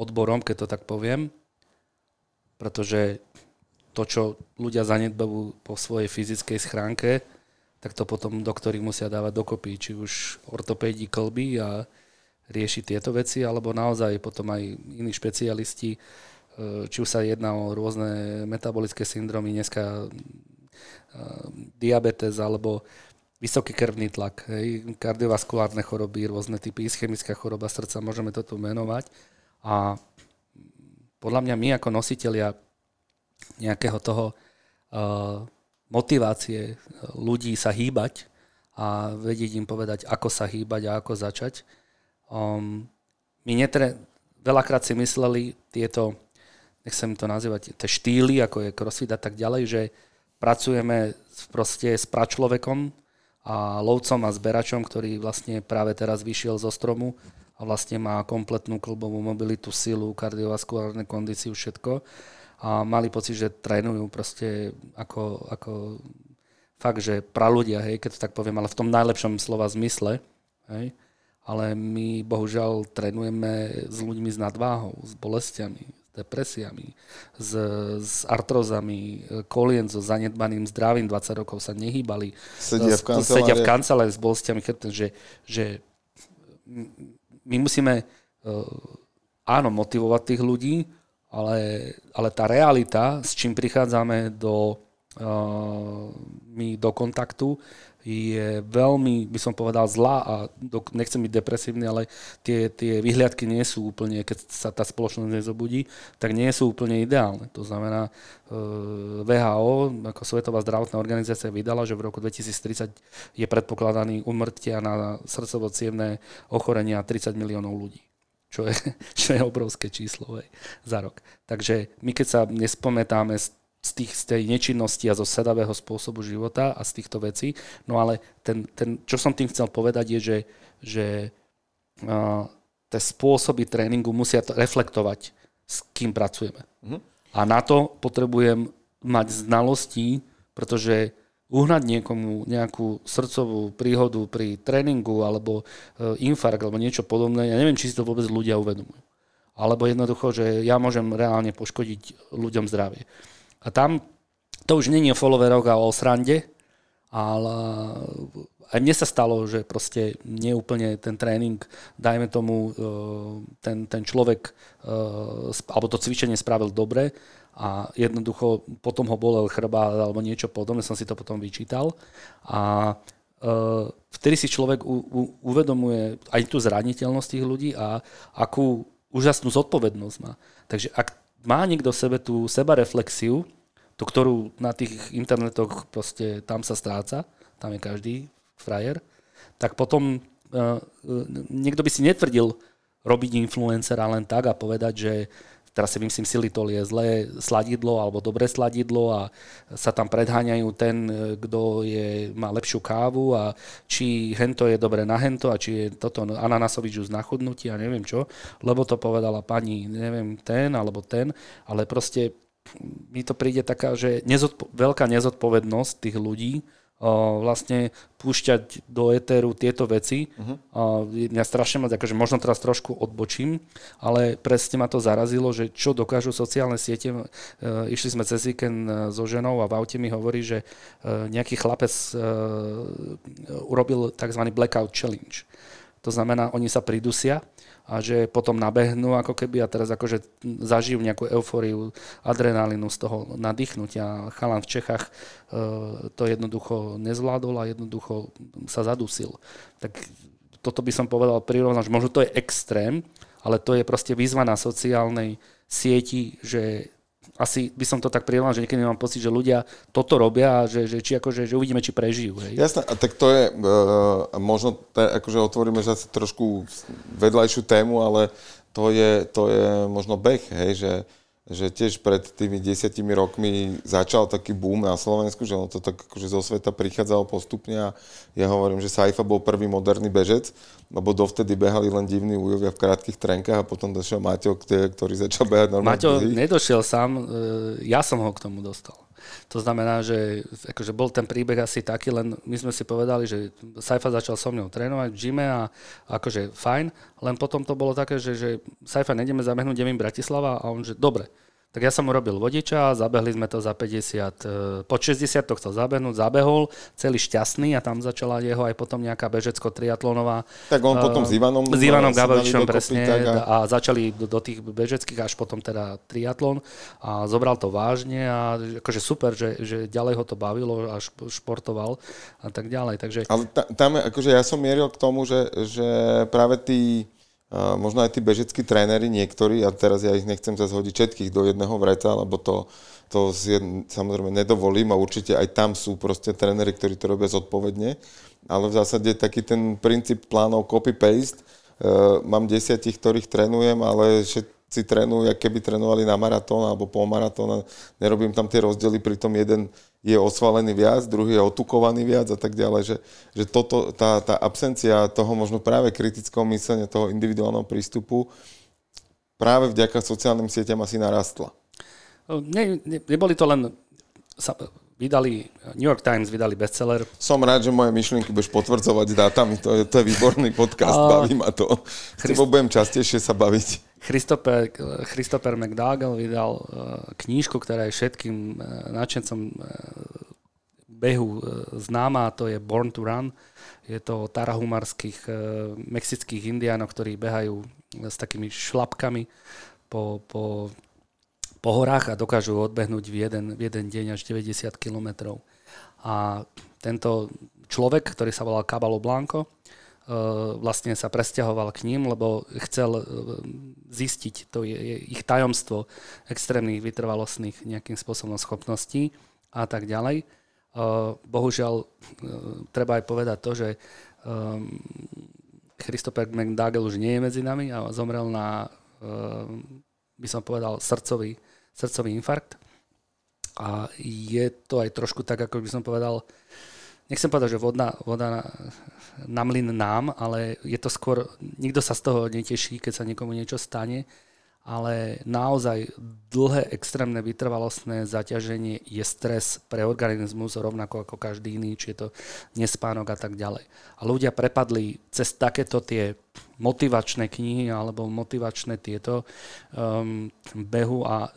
odborom, keď to tak poviem, pretože to, čo ľudia zanedbajú po svojej fyzickej schránke, tak to potom doktori musia dávať dokopy, či už ortopédi klby a riešiť tieto veci, alebo naozaj potom aj iní špecialisti, e, či už sa jedná o rôzne metabolické syndromy, dneska e, diabetes alebo vysoký krvný tlak, hej, kardiovaskulárne choroby, rôzne typy, ischemická choroba srdca, môžeme to tu menovať. A podľa mňa my ako nositeľia nejakého toho uh, motivácie ľudí sa hýbať a vedieť im povedať, ako sa hýbať a ako začať, Um, my netre, veľakrát si mysleli tieto, nechcem to nazývať, tie štýly, ako je crossfit a tak ďalej, že pracujeme proste s pračlovekom a lovcom a zberačom, ktorý vlastne práve teraz vyšiel zo stromu a vlastne má kompletnú klubovú mobilitu, silu, kardiovaskulárne kondíciu, všetko. A mali pocit, že trénujú proste ako, ako fakt, že praludia, hej, keď to tak poviem, ale v tom najlepšom slova zmysle. Hej ale my bohužiaľ trénujeme s ľuďmi s nadváhou, s bolestiami, s depresiami, s, s artrozami, kolien so zanedbaným zdravím, 20 rokov sa nehýbali, sedia v kancelárii, sedia v kancelárii. s bolestiami že, že my musíme uh, áno, motivovať tých ľudí, ale, ale tá realita, s čím prichádzame do mi do kontaktu, je veľmi, by som povedal, zlá a do, nechcem byť depresívny, ale tie, tie vyhliadky nie sú úplne, keď sa tá spoločnosť nezobudí, tak nie sú úplne ideálne. To znamená, VHO, ako Svetová zdravotná organizácia, vydala, že v roku 2030 je predpokladaný umrtia na srdcovo ochorenia 30 miliónov ľudí čo je, čo je obrovské číslo hej, za rok. Takže my keď sa nespometáme z, z, tých, z tej nečinnosti a zo sedavého spôsobu života a z týchto vecí, no ale ten, ten, čo som tým chcel povedať je, že, že uh, tie spôsoby tréningu musia to reflektovať, s kým pracujeme. Mm-hmm. A na to potrebujem mať znalosti, pretože uhnať niekomu nejakú srdcovú príhodu pri tréningu alebo e, infarkt alebo niečo podobné, ja neviem, či si to vôbec ľudia uvedomujú. Alebo jednoducho, že ja môžem reálne poškodiť ľuďom zdravie. A tam to už není o followeroch a o srande, ale aj mne sa stalo, že proste neúplne ten tréning, dajme tomu, e, ten, ten človek e, alebo to cvičenie spravil dobre a jednoducho potom ho bolel chrbát alebo niečo podobné, som si to potom vyčítal a uh, vtedy si človek uvedomuje aj tú zraniteľnosť tých ľudí a akú úžasnú zodpovednosť má. Takže ak má niekto v sebe tú sebareflexiu, tú, ktorú na tých internetoch proste tam sa stráca, tam je každý frajer, tak potom uh, niekto by si netvrdil robiť influencera len tak a povedať, že teraz si myslím, silitol je zlé sladidlo alebo dobré sladidlo a sa tam predháňajú ten, kto je, má lepšiu kávu a či hento je dobre na hento a či je toto ananasový džus na chudnutie a neviem čo, lebo to povedala pani, neviem, ten alebo ten, ale proste mi to príde taká, že nezodpo- veľká nezodpovednosť tých ľudí, vlastne púšťať do éteru tieto veci. Uh-huh. Mňa strašne moc, akože možno teraz trošku odbočím, ale presne ma to zarazilo, že čo dokážu sociálne siete. E, išli sme cez víkend e, so ženou a v aute mi hovorí, že e, nejaký chlapec urobil tzv. blackout challenge. To znamená, oni sa pridusia a že potom nabehnú ako keby a teraz akože zažijú nejakú eufóriu, adrenalínu z toho nadýchnutia. Chalan v Čechách e, to jednoducho nezvládol a jednoducho sa zadusil. Tak toto by som povedal prirovnať, že možno to je extrém, ale to je proste výzva na sociálnej sieti, že asi by som to tak prirovnal, že niekedy mám pocit, že ľudia toto robia a že, že, či akože, že uvidíme, či prežijú. Hej. Jasné, a tak to je, uh, možno te, akože otvoríme zase trošku vedľajšiu tému, ale to je, to je možno beh, hej, že že tiež pred tými desiatimi rokmi začal taký boom na Slovensku, že ono to tak akože zo sveta prichádzalo postupne a ja hovorím, že Saifa bol prvý moderný bežec, lebo dovtedy behali len divní újovia v krátkých trenkách a potom došiel Maťo, ktorý začal behať normálne. Maťo nedošiel sám, e, ja som ho k tomu dostal. To znamená, že akože bol ten príbeh asi taký, len my sme si povedali, že Saifa začal so mnou trénovať v gyme a akože fajn, len potom to bolo také, že, že Saifa, nejdeme zabehnúť Devin Bratislava? A on, že dobre, tak ja som urobil vodiča, zabehli sme to za 50, e, po 60 to chcel zabehnúť, zabehol, celý šťastný a tam začala jeho aj potom nejaká bežecko-triatlonová. Tak on potom s Ivanom... S Ivanom Gabovičom presne a... a začali do, do tých bežeckých až potom teda triatlon a zobral to vážne a akože super, že, že ďalej ho to bavilo a športoval a tak ďalej. Takže... Ale tam, akože ja som mieril k tomu, že, že práve tí možno aj tí bežeckí tréneri niektorí, a teraz ja ich nechcem zase hodiť všetkých do jedného vreca, lebo to, to si samozrejme nedovolím a určite aj tam sú proste tréneri, ktorí to robia zodpovedne, ale v zásade taký ten princíp plánov copy-paste, uh, mám desiatich, ktorých trénujem, ale všetci trénujú, keby trénovali na maratón alebo polmaratón a nerobím tam tie rozdiely, pritom jeden je osvalený viac, druhý je otukovaný viac a tak ďalej, že, že toto, tá, tá absencia toho možno práve kritického myslenia, toho individuálneho prístupu práve vďaka sociálnym sieťam asi narastla. Ne, ne, neboli to len vydali, New York Times vydali bestseller. Som rád, že moje myšlienky budeš potvrdzovať dátami, to je, to je výborný podcast, baví ma to. Christ... budem častejšie sa baviť. Christopher, Christopher McDougall vydal uh, knížku, ktorá je všetkým uh, nadšencom uh, behu známa, to je Born to Run. Je to o tarahumarských mexických indiánoch, ktorí behajú s takými šlapkami po, po, po horách a dokážu odbehnúť v jeden, v jeden deň až 90 kilometrov. A tento človek, ktorý sa volal Cabalo Blanco, vlastne sa presťahoval k ním, lebo chcel zistiť to je, je ich tajomstvo extrémnych vytrvalostných nejakým spôsobom schopností a tak ďalej. Bohužiaľ, treba aj povedať to, že Christopher McDougall už nie je medzi nami a zomrel na, by som povedal, srdcový, srdcový infarkt. A je to aj trošku tak, ako by som povedal, nechcem povedať, že voda, voda na, mlyn nám, ale je to skôr, nikto sa z toho neteší, keď sa niekomu niečo stane, ale naozaj dlhé extrémne vytrvalostné zaťaženie je stres pre organizmus rovnako ako každý iný, či je to nespánok a tak ďalej. A ľudia prepadli cez takéto tie motivačné knihy alebo motivačné tieto um, behu a uh,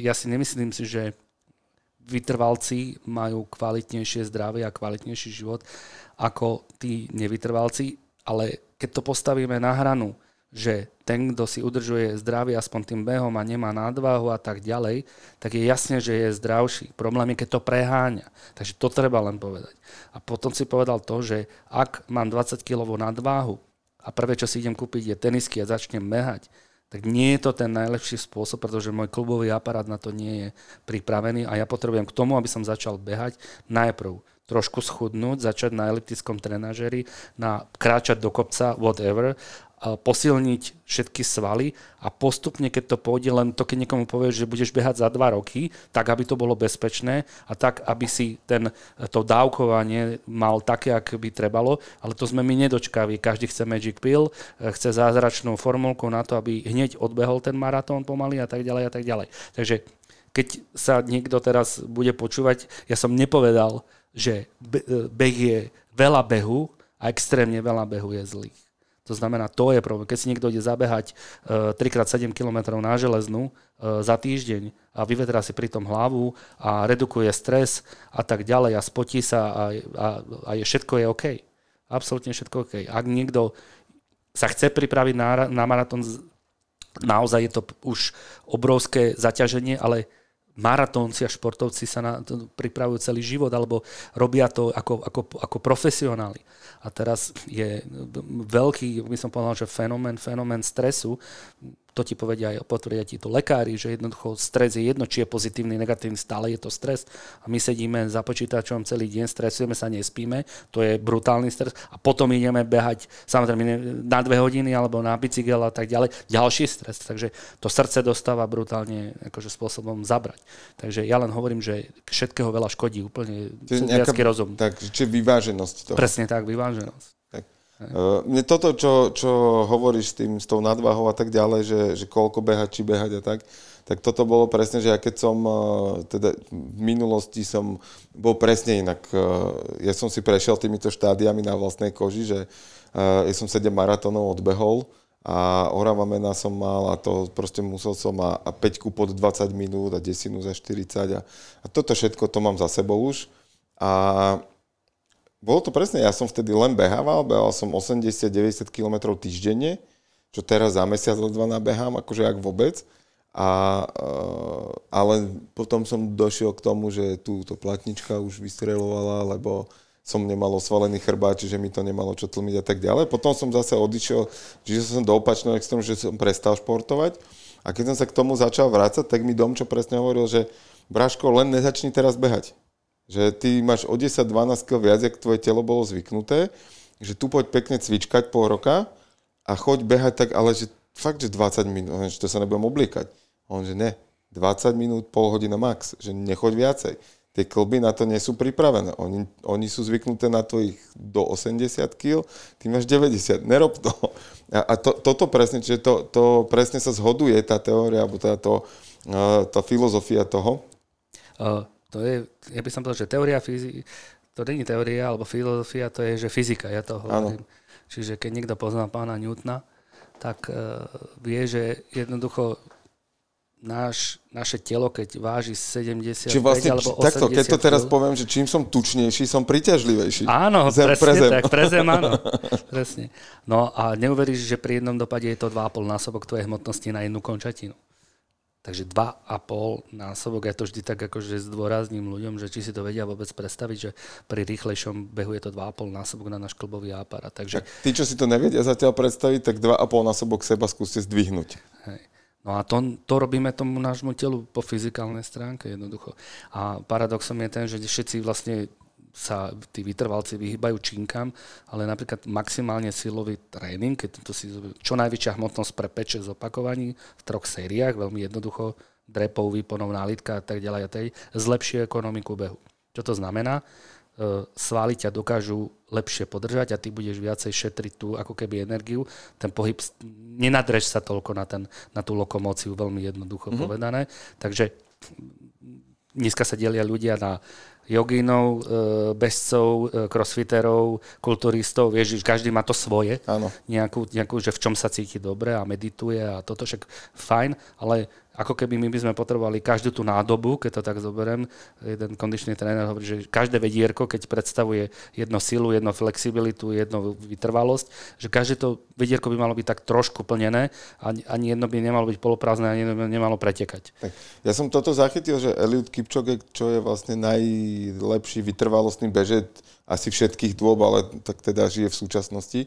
ja si nemyslím si, že vytrvalci majú kvalitnejšie zdravie a kvalitnejší život ako tí nevytrvalci, ale keď to postavíme na hranu, že ten, kto si udržuje zdravie aspoň tým behom a nemá nadváhu a tak ďalej, tak je jasne, že je zdravší. Problém je, keď to preháňa. Takže to treba len povedať. A potom si povedal to, že ak mám 20 kg nadváhu a prvé, čo si idem kúpiť, je tenisky a začnem behať, tak nie je to ten najlepší spôsob, pretože môj klubový aparát na to nie je pripravený a ja potrebujem k tomu, aby som začal behať, najprv trošku schudnúť, začať na eliptickom trenažeri, na kráčať do kopca, whatever, posilniť všetky svaly a postupne, keď to pôjde, len to, keď niekomu povieš, že budeš behať za dva roky, tak aby to bolo bezpečné a tak, aby si ten, to dávkovanie mal také, ako by trebalo, ale to sme my nedočkaví. Každý chce Magic Pill, chce zázračnú formulku na to, aby hneď odbehol ten maratón pomaly a tak ďalej a tak ďalej. Takže keď sa niekto teraz bude počúvať, ja som nepovedal, že beh je veľa behu a extrémne veľa behu je zlých. To znamená, to je problém. Keď si niekto ide zabehať uh, 3x7 km na železnú uh, za týždeň a vyvetrá si pritom hlavu a redukuje stres a tak ďalej a spotí sa a, a, a je, všetko je OK. Absolútne všetko OK. Ak niekto sa chce pripraviť na, na maratón, naozaj je to už obrovské zaťaženie, ale maratónci a športovci sa na to pripravujú celý život alebo robia to ako, ako, ako profesionáli. A teraz je veľký, by som povedal, že fenomén, fenomén stresu to ti povedia aj, potvrdia ti to lekári, že jednoducho stres je jedno, či je pozitívny, negatívny, stále je to stres. A my sedíme za počítačom celý deň, stresujeme sa, nespíme, to je brutálny stres. A potom ideme behať, samozrejme, na dve hodiny alebo na bicykel a tak ďalej. Ďalší stres. Takže to srdce dostáva brutálne akože spôsobom zabrať. Takže ja len hovorím, že všetkého veľa škodí úplne nejaká, rozum. Tak, či vyváženosť toho. Presne tak, vyváženosť. Uh, mne toto, čo, čo hovoríš s, tým, s tou nadvahou a tak ďalej, že, že koľko behať, či behať a tak, tak toto bolo presne, že ja keď som, uh, teda v minulosti som bol presne inak. Uh, ja som si prešiel týmito štádiami na vlastnej koži, že ja som 7 maratónov odbehol a Orava mena som mal a to proste musel som a, a 5 pod 20 minút a desinu za 40 a, a toto všetko to mám za sebou už. A bolo to presne, ja som vtedy len behával, behal som 80-90 km týždenne, čo teraz za mesiac ledva nabehám, akože ak vôbec. A, eh, ale potom som došiel k tomu, že túto platnička už vystrelovala, lebo som nemal osvalený chrbát, čiže mi to nemalo čo tlmiť a tak ďalej. Potom som zase odišiel, čiže som do opačného extrému, že som prestal športovať. A keď som sa k tomu začal vrácať, tak mi Domčo presne hovoril, že Braško, len nezačni teraz behať. Že ty máš o 10-12 kg viac, jak tvoje telo bolo zvyknuté, že tu poď pekne cvičkať pol roka a choď behať tak, ale že fakt, že 20 minút, že to sa nebudem obliekať. On, že ne, 20 minút, pol hodina max, že nechoď viacej. Tie klby na to nie sú pripravené. Oni, oni sú zvyknuté na tvojich do 80 kg, ty máš 90, nerob to. A, a to, toto presne, čiže to, to presne sa zhoduje tá teória, alebo tá, to, tá filozofia toho. Uh, to je, ja by som povedal, že teória fyziky, to není teória alebo filozofia, to je, že fyzika, ja to hovorím. Ano. Čiže keď niekto pozná pána Newtona, tak uh, vie, že jednoducho náš, naše telo, keď váži 70 vlastne, alebo 80 takto, keď to teraz poviem, že čím som tučnejší, som príťažlivejší. Áno, zem, presne pre zem. tak, pre zem, áno. presne. No a neuveríš, že pri jednom dopade je to 2,5 násobok tvojej hmotnosti na jednu končatinu. Takže 2,5 násobok, ja to vždy tak akože zdôrazním ľuďom, že či si to vedia vôbec predstaviť, že pri rýchlejšom behu je to 2,5 násobok na náš klbový aparát. Takže... Tak tí, čo si to nevedia zatiaľ predstaviť, tak 2,5 násobok seba skúste zdvihnúť. Hej. No a to, to robíme tomu nášmu telu po fyzikálnej stránke jednoducho. A paradoxom je ten, že všetci vlastne sa tí vytrvalci vyhýbajú činkám, ale napríklad maximálne silový tréning, keď to si čo najväčšia hmotnosť pre 5 zopakovaní v troch sériách, veľmi jednoducho, drepov, výponov, nálitka a tak ďalej a tej, zlepšie ekonomiku behu. Čo to znamená? E, svaly ťa dokážu lepšie podržať a ty budeš viacej šetriť tú ako keby energiu. Ten pohyb, nenadrež sa toľko na, ten, na tú lokomóciu, veľmi jednoducho mm-hmm. povedané. Takže dneska sa delia ľudia na jogínov, e, bezcov, e, crossfiterov, kulturistov, vieš, že každý má to svoje, Áno. Nejakú, nejakú, že v čom sa cíti dobre a medituje a toto však fajn, ale ako keby my by sme potrebovali každú tú nádobu, keď to tak zoberiem, jeden kondičný tréner hovorí, že každé vedierko, keď predstavuje jedno silu, jedno flexibilitu, jedno vytrvalosť, že každé to vedierko by malo byť tak trošku plnené a ani jedno by nemalo byť poloprázdne, ani jedno by nemalo pretekať. Tak, ja som toto zachytil, že Eliud Kipchoge, čo je vlastne najlepší vytrvalostný bežet asi všetkých dôb, ale tak teda žije v súčasnosti,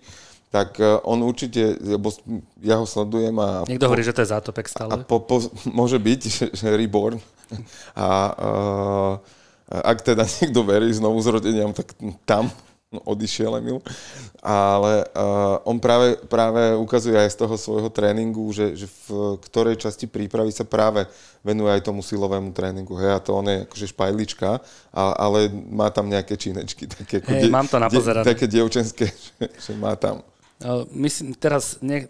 tak e, on určite, lebo ja ho sledujem a... Niekto po, hovorí, že to je zátopek stále. A po, po, môže byť, že, že reborn. A uh, ak teda niekto verí znovu zrodeniam, tak tam odišiel Emil. Ale uh, on práve, práve ukazuje aj z toho svojho tréningu, že, že v ktorej časti prípravy sa práve venuje aj tomu silovému tréningu. Hej, a to on je akože špajlička, a, ale má tam nejaké činečky. Také, hey, die, mám to napozerané. také dievčenské, že, že má tam. Myslím, teraz ne,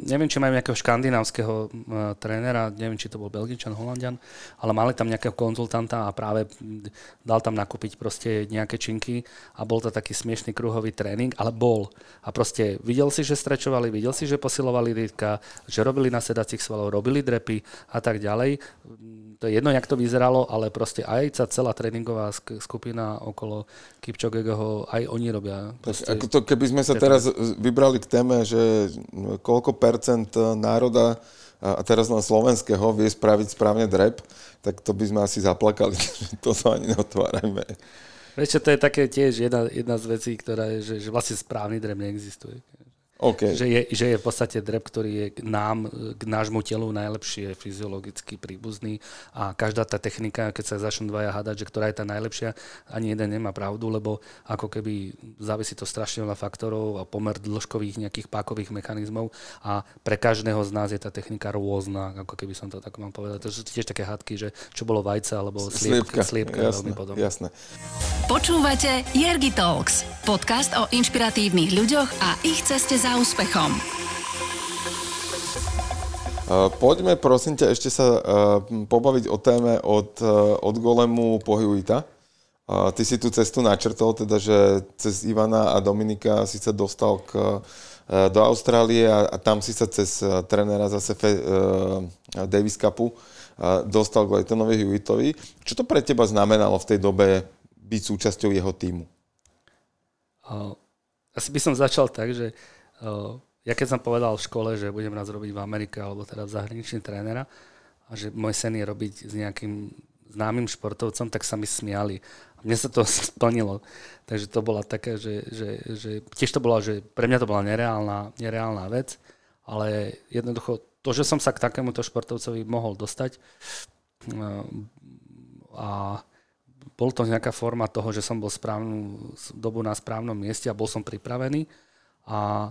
neviem, či majú nejakého škandinávskeho trénera, neviem, či to bol Belgičan, Holandian, ale mali tam nejakého konzultanta a práve dal tam nakúpiť proste nejaké činky a bol to taký smiešný kruhový tréning, ale bol. A proste videl si, že strečovali, videl si, že posilovali rýdka, že robili na sedacích svalov, robili drepy a tak ďalej to je jedno, jak to vyzeralo, ale proste aj celá tréningová skupina okolo Kipčogeho, aj oni robia. Tak ako to, keby sme sa teraz vybrali k téme, že koľko percent národa a teraz len slovenského vie spraviť správne drep, tak to by sme asi zaplakali. to sa ani neotvárajme. Vieš to je také tiež jedna, jedna z vecí, ktorá je, že, že vlastne správny drep neexistuje. Okay. Že, je, že je v podstate drep, ktorý je k nám, k nášmu telu najlepšie fyziologicky príbuzný a každá tá technika, keď sa začnú dvaja hádať, že ktorá je tá najlepšia, ani jeden nemá pravdu, lebo ako keby závisí to strašne veľa faktorov a pomer dĺžkových nejakých pákových mechanizmov a pre každého z nás je tá technika rôzna, ako keby som to tak mám povedal. To sú tiež také hadky, že čo bolo vajce alebo sliepka, sliepka jasné, veľmi podobné. Jasné. Počúvate Jergi Talks, podcast o inšpiratívnych ľuďoch a ich ceste za úspechom. Poďme prosím ťa ešte sa pobaviť o téme od, od golemu po Hewitta. Ty si tú cestu načrtol, teda že cez Ivana a Dominika si sa dostal k, do Austrálie a, a tam si sa cez trénera zase Fe, uh, Davis Cupu uh, dostal k Leitonovi Hewittovi. Čo to pre teba znamenalo v tej dobe byť súčasťou jeho týmu? Uh, asi by som začal tak, že ja keď som povedal v škole, že budem raz robiť v Amerike alebo teda v zahraničný trénera a že môj sen je robiť s nejakým známym športovcom, tak sa mi smiali. A mne sa to splnilo. Takže to bola taká, že, že, že tiež to bola, že pre mňa to bola nereálna, nereálna vec, ale jednoducho to, že som sa k takémuto športovcovi mohol dostať a bol to nejaká forma toho, že som bol správnu dobu na správnom mieste a bol som pripravený a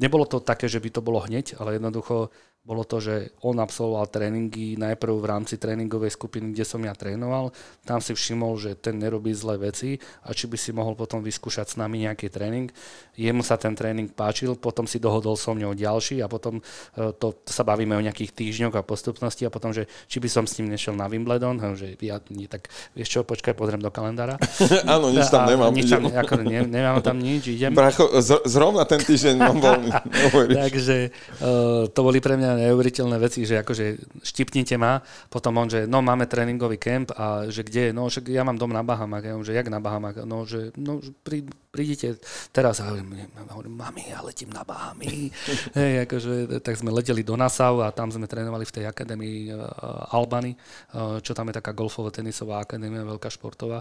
nebolo to také, že by to bolo hneď, ale jednoducho bolo to, že on absolvoval tréningy najprv v rámci tréningovej skupiny, kde som ja trénoval. Tam si všimol, že ten nerobí zlé veci a či by si mohol potom vyskúšať s nami nejaký tréning. Jemu sa ten tréning páčil, potom si dohodol so mňou ďalší a potom e, to, to sa bavíme o nejakých týždňoch a postupnosti a potom, že či by som s ním nešiel na Wimbledon, že ja nie, tak vieš čo, počkaj, pozriem do kalendára. Áno, nič tam nemám. Nič tam, ako, ne, nemám tam nič, idem. Bracho, zrovna ten týždeň mám voľný. Takže uh, to boli pre mňa neuveriteľné veci, že akože štipnite ma, potom on, že no máme tréningový kemp a že kde, no že ja mám dom na Bahamach, ja že jak na Bahamach, no že no, prí, prídite teraz a hovorím, hovorím, mami, ja letím na Bahamy. Hej, akože, tak sme leteli do Nassau a tam sme trénovali v tej akadémii uh, Albany, uh, čo tam je taká golfovo-tenisová akadémia, veľká športová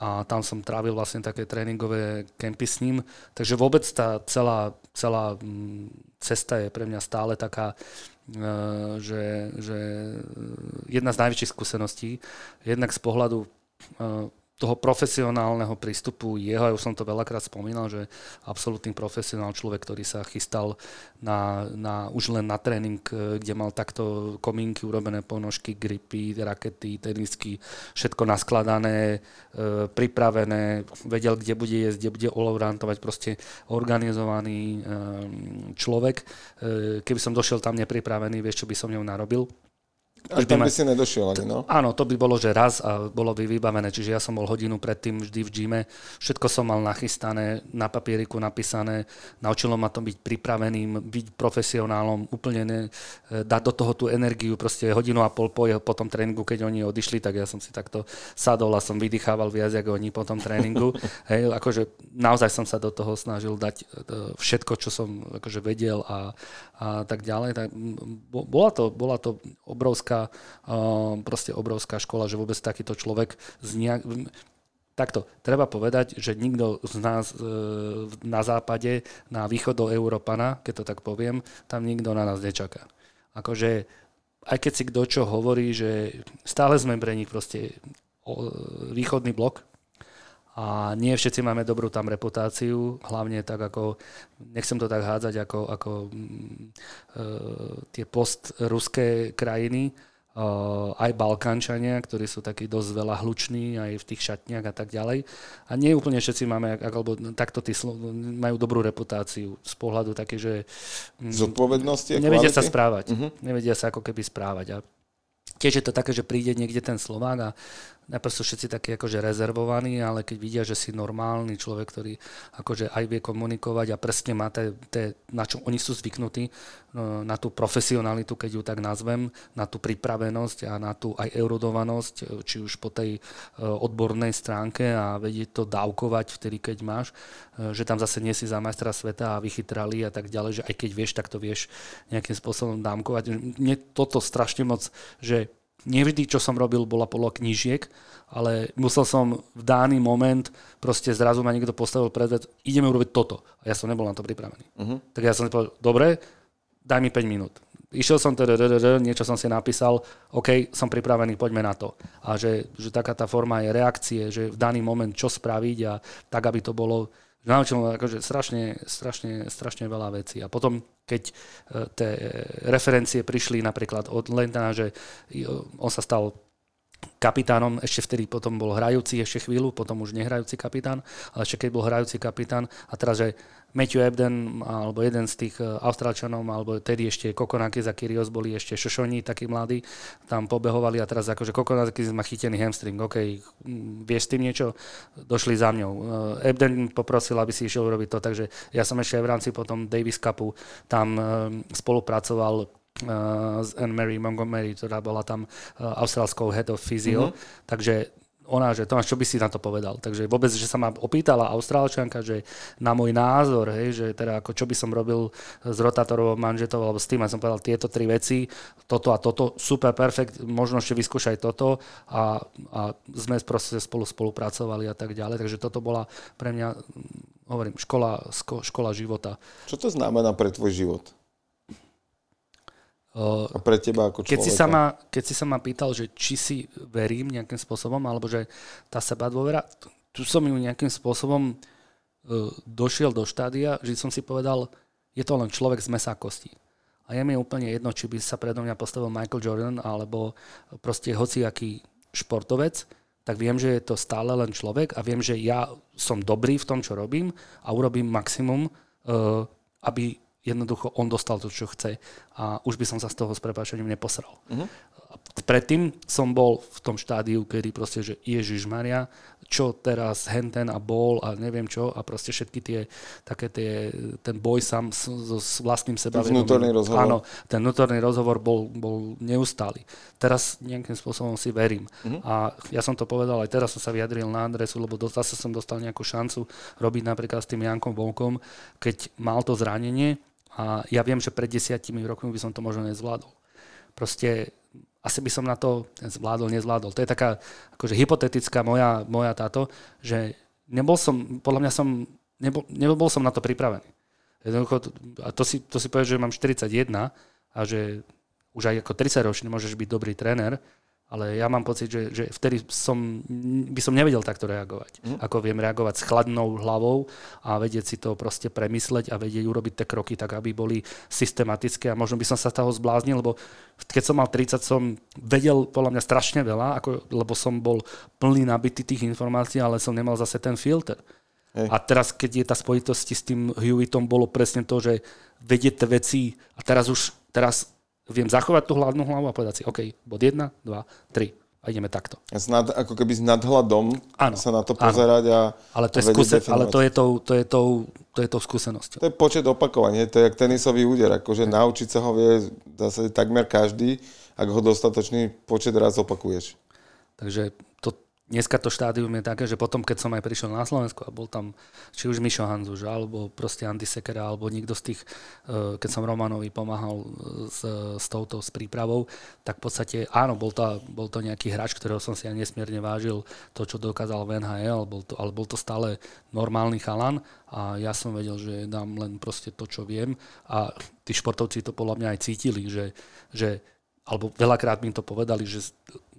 a tam som trávil vlastne také tréningové kempy s ním. Takže vôbec tá celá, celá mm, cesta je pre mňa stále taká, e, že, že jedna z najväčších skúseností, jednak z pohľadu e, toho profesionálneho prístupu jeho, ja už som to veľakrát spomínal, že absolútny profesionál človek, ktorý sa chystal na, na, už len na tréning, e, kde mal takto komínky urobené ponožky, gripy, rakety, tenisky, všetko naskladané, e, pripravené, vedel, kde bude jesť, kde bude olovrantovať, proste organizovaný e, človek. E, keby som došiel tam nepripravený, vieš, čo by som ňou narobil až tam by si nedošiel ani, no? Áno, to by bolo, že raz a bolo by vybavené. Čiže ja som bol hodinu predtým vždy v gyme. Všetko som mal nachystané, na papieriku napísané. Naučilo ma to byť pripraveným, byť profesionálom, úplne ne, e, dať do toho tú energiu. Proste hodinu a pol po, po tom tréningu, keď oni odišli, tak ja som si takto sadol a som vydýchával viac ako oni po tom tréningu. Hej, akože naozaj som sa do toho snažil dať e, všetko, čo som akože vedel a, a tak ďalej. Tak bola, to, bola to obrovská proste obrovská škola, že vôbec takýto človek z nejak, Takto, treba povedať, že nikto z nás e, na západe, na východo Európana, keď to tak poviem, tam nikto na nás nečaká. Akože, aj keď si kto čo hovorí, že stále sme pre nich proste východný blok, a nie všetci máme dobrú tam reputáciu, hlavne tak ako, nechcem to tak hádzať, ako, ako mm, e, tie post-ruské krajiny, aj Balkánčania, ktorí sú takí dosť veľa hluční aj v tých šatniach a tak ďalej. A nie úplne všetci máme, alebo takto tí majú dobrú reputáciu z pohľadu také, že... Mm, Zodpovednosti Nevedia kvality? sa správať. Uh-huh. Nevedia sa ako keby správať. A tiež je to také, že príde niekde ten Slovák a najprv sú všetci takí akože rezervovaní, ale keď vidia, že si normálny človek, ktorý akože aj vie komunikovať a presne má te, te, na čo oni sú zvyknutí, no, na tú profesionalitu, keď ju tak nazvem, na tú pripravenosť a na tú aj erudovanosť, či už po tej e, odbornej stránke a vedieť to dávkovať vtedy, keď máš, e, že tam zase nie si za majstra sveta a vychytrali a tak ďalej, že aj keď vieš, tak to vieš nejakým spôsobom dámkovať. Mne toto strašne moc, že nevždy, čo som robil, bola podľa knížiek, ale musel som v daný moment, proste zrazu ma niekto postavil pred vec, ideme urobiť toto. A ja som nebol na to pripravený. Uh-huh. Tak ja som si povedal, dobre, daj mi 5 minút. Išiel som, niečo som si napísal, OK, som pripravený, poďme na to. A že, že taká tá forma je reakcie, že v daný moment čo spraviť a tak, aby to bolo naučil ma akože strašne, strašne, strašne veľa vecí. A potom, keď e, tie referencie prišli napríklad od Lentana, že on sa stal kapitánom, ešte vtedy potom bol hrajúci ešte chvíľu, potom už nehrajúci kapitán, ale ešte keď bol hrajúci kapitán a teraz, že Matthew Ebden, alebo jeden z tých e, Austrálčanov, alebo tedy ešte Kokonakis a Kyrios boli ešte šošoni, takí mladí, tam pobehovali a teraz akože Kokonakis má chytený hamstring, OK, vieš s tým niečo? Došli za mňou. E, Ebden poprosil, aby si išiel urobiť to, takže ja som ešte aj v rámci potom Davis Cupu tam e, spolupracoval s Anne Mary Montgomery, ktorá bola tam austrálskou head of physio, mm-hmm. takže ona, že Tomáš, čo by si na to povedal? Takže vôbec, že sa ma opýtala Austrálčanka, že na môj názor, hej, že teda ako čo by som robil s rotátorovou manžetou alebo s tým, a som povedal tieto tri veci, toto a toto, super, perfekt, možno ešte vyskúšaj toto a, a sme proste spolu spolupracovali a tak ďalej. Takže toto bola pre mňa, hovorím, škola, škola života. Čo to znamená pre tvoj život? A pre teba ako človeka? Keď si, sa ma, keď si sa ma pýtal, že či si verím nejakým spôsobom, alebo že tá seba dôvera, tu som ju nejakým spôsobom uh, došiel do štádia, že som si povedal, je to len človek z mesa a kostí. A je mi úplne jedno, či by sa predo mňa postavil Michael Jordan, alebo proste hociaký športovec, tak viem, že je to stále len človek a viem, že ja som dobrý v tom, čo robím a urobím maximum, uh, aby jednoducho on dostal to, čo chce a už by som sa z toho s prepáčením neposral. Uh-huh. predtým som bol v tom štádiu, kedy proste, že Ježiš Maria, čo teraz henten a bol a neviem čo a proste všetky tie, také tie, ten boj sám s, s vlastným seba. Ten vnútorný rozhovor. Áno, ten vnútorný rozhovor bol, bol neustály. Teraz nejakým spôsobom si verím. Uh-huh. A ja som to povedal, aj teraz som sa vyjadril na adresu, lebo zase som dostal nejakú šancu robiť napríklad s tým Jankom Volkom, keď mal to zranenie a ja viem, že pred desiatimi rokmi by som to možno nezvládol. Proste asi by som na to zvládol, nezvládol. To je taká akože hypotetická moja, moja táto, že nebol som, podľa mňa som, nebol, nebol som na to pripravený. Jednoducho, a to si, to si povie, že mám 41 a že už aj ako 30 ročný môžeš byť dobrý tréner, ale ja mám pocit, že, že vtedy som, by som nevedel takto reagovať. Mm. Ako viem reagovať s chladnou hlavou a vedieť si to proste premysleť a vedieť urobiť tie kroky tak, aby boli systematické a možno by som sa z toho zbláznil, lebo keď som mal 30, som vedel podľa mňa strašne veľa, ako, lebo som bol plný nabitý tých informácií, ale som nemal zase ten filter. Hej. A teraz, keď je tá spojitosť s tým Hewittom, bolo presne to, že vedieť tie veci a teraz už, teraz viem zachovať tú hlavnú hlavu a povedať si, OK, bod 1, 2, 3 a ideme takto. Nad, ako keby s nadhľadom ano, sa na to pozerať a Ale to je, skúse, ale to je, tou, to, je tou, to je tou skúsenosťou. To je počet opakovaní, to je jak tenisový úder, akože hmm. naučiť sa ho vie zase takmer každý, ak ho dostatočný počet raz opakuješ. Takže dneska to štádium je také, že potom, keď som aj prišiel na Slovensku a bol tam či už Mišo Hanzuš, alebo proste Andy Sekera, alebo niekto z tých, e, keď som Romanovi pomáhal s, s touto, s prípravou, tak v podstate áno, bol to, bol to nejaký hráč, ktorého som si ja nesmierne vážil, to, čo dokázal v NHL, bol to, ale bol to stále normálny chalan a ja som vedel, že dám len proste to, čo viem a tí športovci to podľa mňa aj cítili, že, že alebo veľakrát mi to povedali, že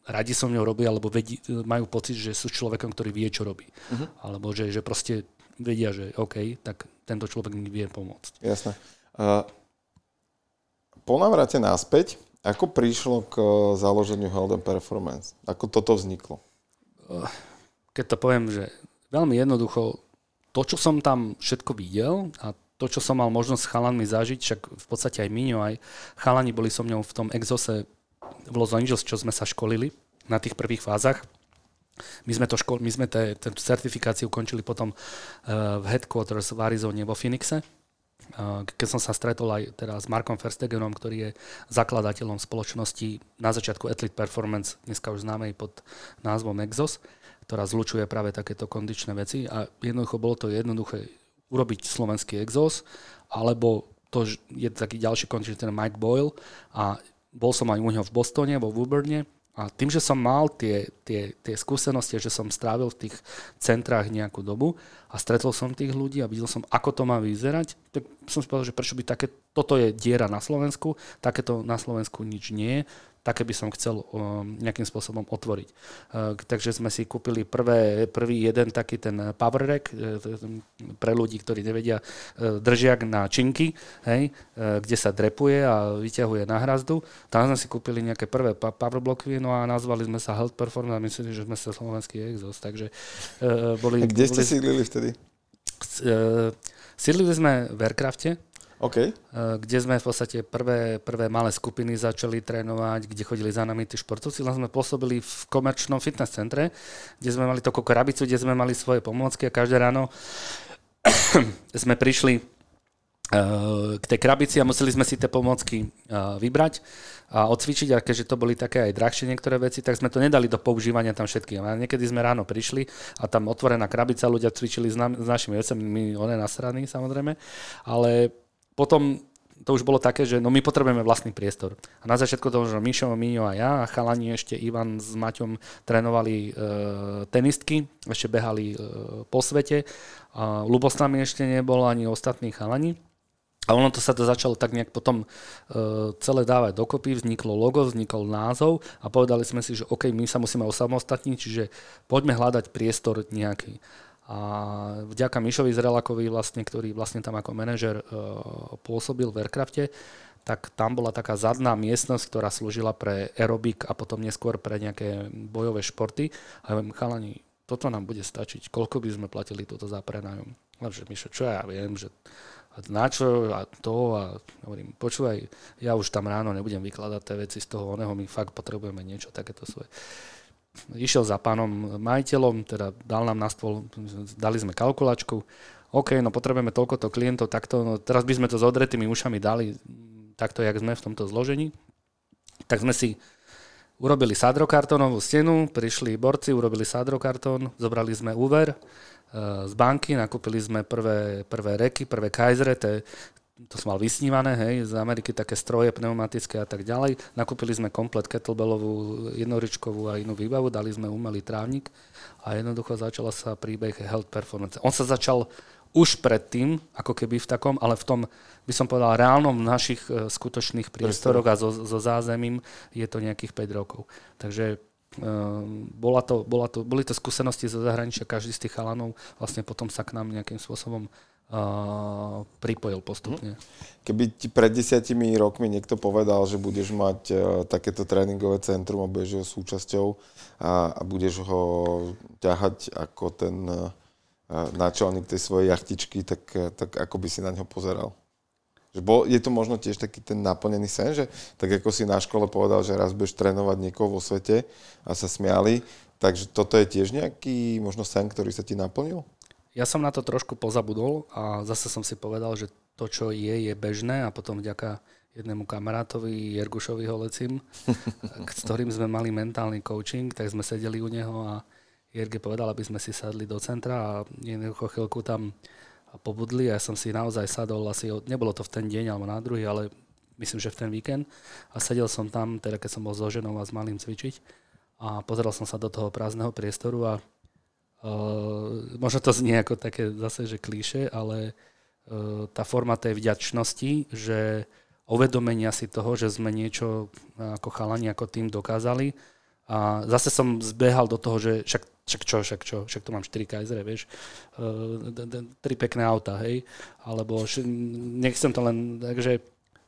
radi so mnou robia, alebo vedí, majú pocit, že sú človekom, ktorý vie, čo robí. Uh-huh. Alebo že, že proste vedia, že OK, tak tento človek mi vie pomôcť. Jasné. Uh, po návrate náspäť, ako prišlo k založeniu Helden Performance? Ako toto vzniklo? Keď to poviem, že veľmi jednoducho, to, čo som tam všetko videl a to, čo som mal možnosť s chalanmi zažiť, však v podstate aj Miňo, aj chalani boli so mňou v tom exose v Los Angeles, čo sme sa školili na tých prvých fázach. My sme, to škol, my sme te, tú certifikáciu končili potom uh, v headquarters v Arizone vo Phoenixe. Uh, keď som sa stretol aj teda s Markom Verstegenom, ktorý je zakladateľom spoločnosti na začiatku Athlete Performance, dneska už známej pod názvom Exos, ktorá zlučuje práve takéto kondičné veci a jednoducho bolo to jednoduché urobiť slovenský Exos, alebo to je taký ďalší končík, ten Mike Boyle a bol som aj u neho v Bostone, vo Woburnne a tým, že som mal tie, tie, tie skúsenosti, že som strávil v tých centrách nejakú dobu a stretol som tých ľudí a videl som, ako to má vyzerať, tak som si povedal, že prečo by také, toto je diera na Slovensku, takéto na Slovensku nič nie je, také by som chcel um, nejakým spôsobom otvoriť. Uh, takže sme si kúpili prvé, prvý jeden taký ten power rack uh, pre ľudí, ktorí nevedia, uh, držiak na činky, hej, kde sa drepuje a vyťahuje na hrazdu. Tam sme si kúpili nejaké prvé power bloky, no a nazvali sme sa Health Performance a mysleli, že sme sa slovenský Exos, takže boli... A kde ste boli, sídlili vtedy? Sídlili sme v Aircrafte, Okay. Eh, kde sme v podstate prvé, prvé malé skupiny začali trénovať, kde chodili za nami tí športovci, len sme pôsobili v komerčnom fitness centre, kde sme mali takú krabicu, kde sme mali svoje pomôcky a každé ráno sme prišli eh, k tej krabici a museli sme si tie pomôcky eh, vybrať a odcvičiť a keďže to boli také aj drahšie niektoré veci, tak sme to nedali do používania tam všetkým. A niekedy sme ráno prišli a tam otvorená krabica, ľudia cvičili s, nám, s našimi vecami, my one nasraní samozrejme, ale potom to už bolo také, že no my potrebujeme vlastný priestor. A na začiatku toho, že Mišo, Miňo a ja a chalani ešte Ivan s Maťom trénovali e, tenistky, ešte behali e, po svete. A Lubos tam ešte nebol ani ostatní chalani. A ono to sa to začalo tak nejak potom e, celé dávať dokopy, vzniklo logo, vznikol názov a povedali sme si, že OK, my sa musíme osamostatniť, čiže poďme hľadať priestor nejaký. A vďaka Mišovi Zrelakovi, vlastne, ktorý vlastne tam ako manažer e, pôsobil v Aircrafte, tak tam bola taká zadná miestnosť, ktorá slúžila pre aerobik a potom neskôr pre nejaké bojové športy. A ja viem, chalani, toto nám bude stačiť. Koľko by sme platili toto za prenajom? Lenže Mišo, čo ja viem, že na čo a to a hovorím, počúvaj, ja už tam ráno nebudem vykladať tie veci z toho oného, my fakt potrebujeme niečo takéto svoje. Išiel za pánom majiteľom, teda dal nám na stôl, dali sme kalkulačku, OK, no potrebujeme toľkoto klientov, takto, no teraz by sme to s odretými ušami dali takto, jak sme v tomto zložení. Tak sme si urobili sádrokartónovú stenu, prišli borci, urobili sádrokartón, zobrali sme úver, Eh, z banky, nakúpili sme prvé, prvé reky, prvé kajzre, to, to som mal vysnívané, hej, z Ameriky také stroje pneumatické a tak ďalej. Nakúpili sme komplet kettlebellovú, jednoričkovú a inú výbavu, dali sme umelý trávnik a jednoducho začala sa príbeh health performance. On sa začal už predtým, ako keby v takom, ale v tom, by som povedal, reálnom našich eh, skutočných priestoroch a so, so zázemím je to nejakých 5 rokov. Takže Ehm, bola to, bola to, boli to skúsenosti zo zahraničia, každý z tých chalanov vlastne potom sa k nám nejakým spôsobom pripojil postupne. Mhm. Keby ti pred desiatimi rokmi niekto povedal, že budeš mať uh, takéto tréningové centrum a budeš jeho súčasťou a, a budeš ho ťahať ako ten uh, náčelník tej svojej jachtičky, tak, tak ako by si na ňo pozeral? Že bol, je to možno tiež taký ten naplnený sen, že tak ako si na škole povedal, že raz budeš trénovať niekoho vo svete a sa smiali, takže toto je tiež nejaký možno sen, ktorý sa ti naplnil? Ja som na to trošku pozabudol a zase som si povedal, že to, čo je, je bežné a potom vďaka jednému kamarátovi, Jergušovi Holecim, s ktorým sme mali mentálny coaching, tak sme sedeli u neho a Jerge povedal, aby sme si sadli do centra a jednoducho chvíľku tam pobudli a ja som si naozaj sadol asi, nebolo to v ten deň alebo na druhý, ale myslím, že v ten víkend. A sedel som tam, teda keď som bol so ženou a s malým cvičiť a pozeral som sa do toho prázdneho priestoru a uh, možno to znie ako také zase, že klíše, ale uh, tá forma tej vďačnosti, že uvedomenia si toho, že sme niečo ako chalani, ako tým dokázali. A zase som zbehal do toho, že však však čo, však čo, však tu mám 4 kajzere, vieš, uh, tri pekné auta, hej, alebo nechcem to len, takže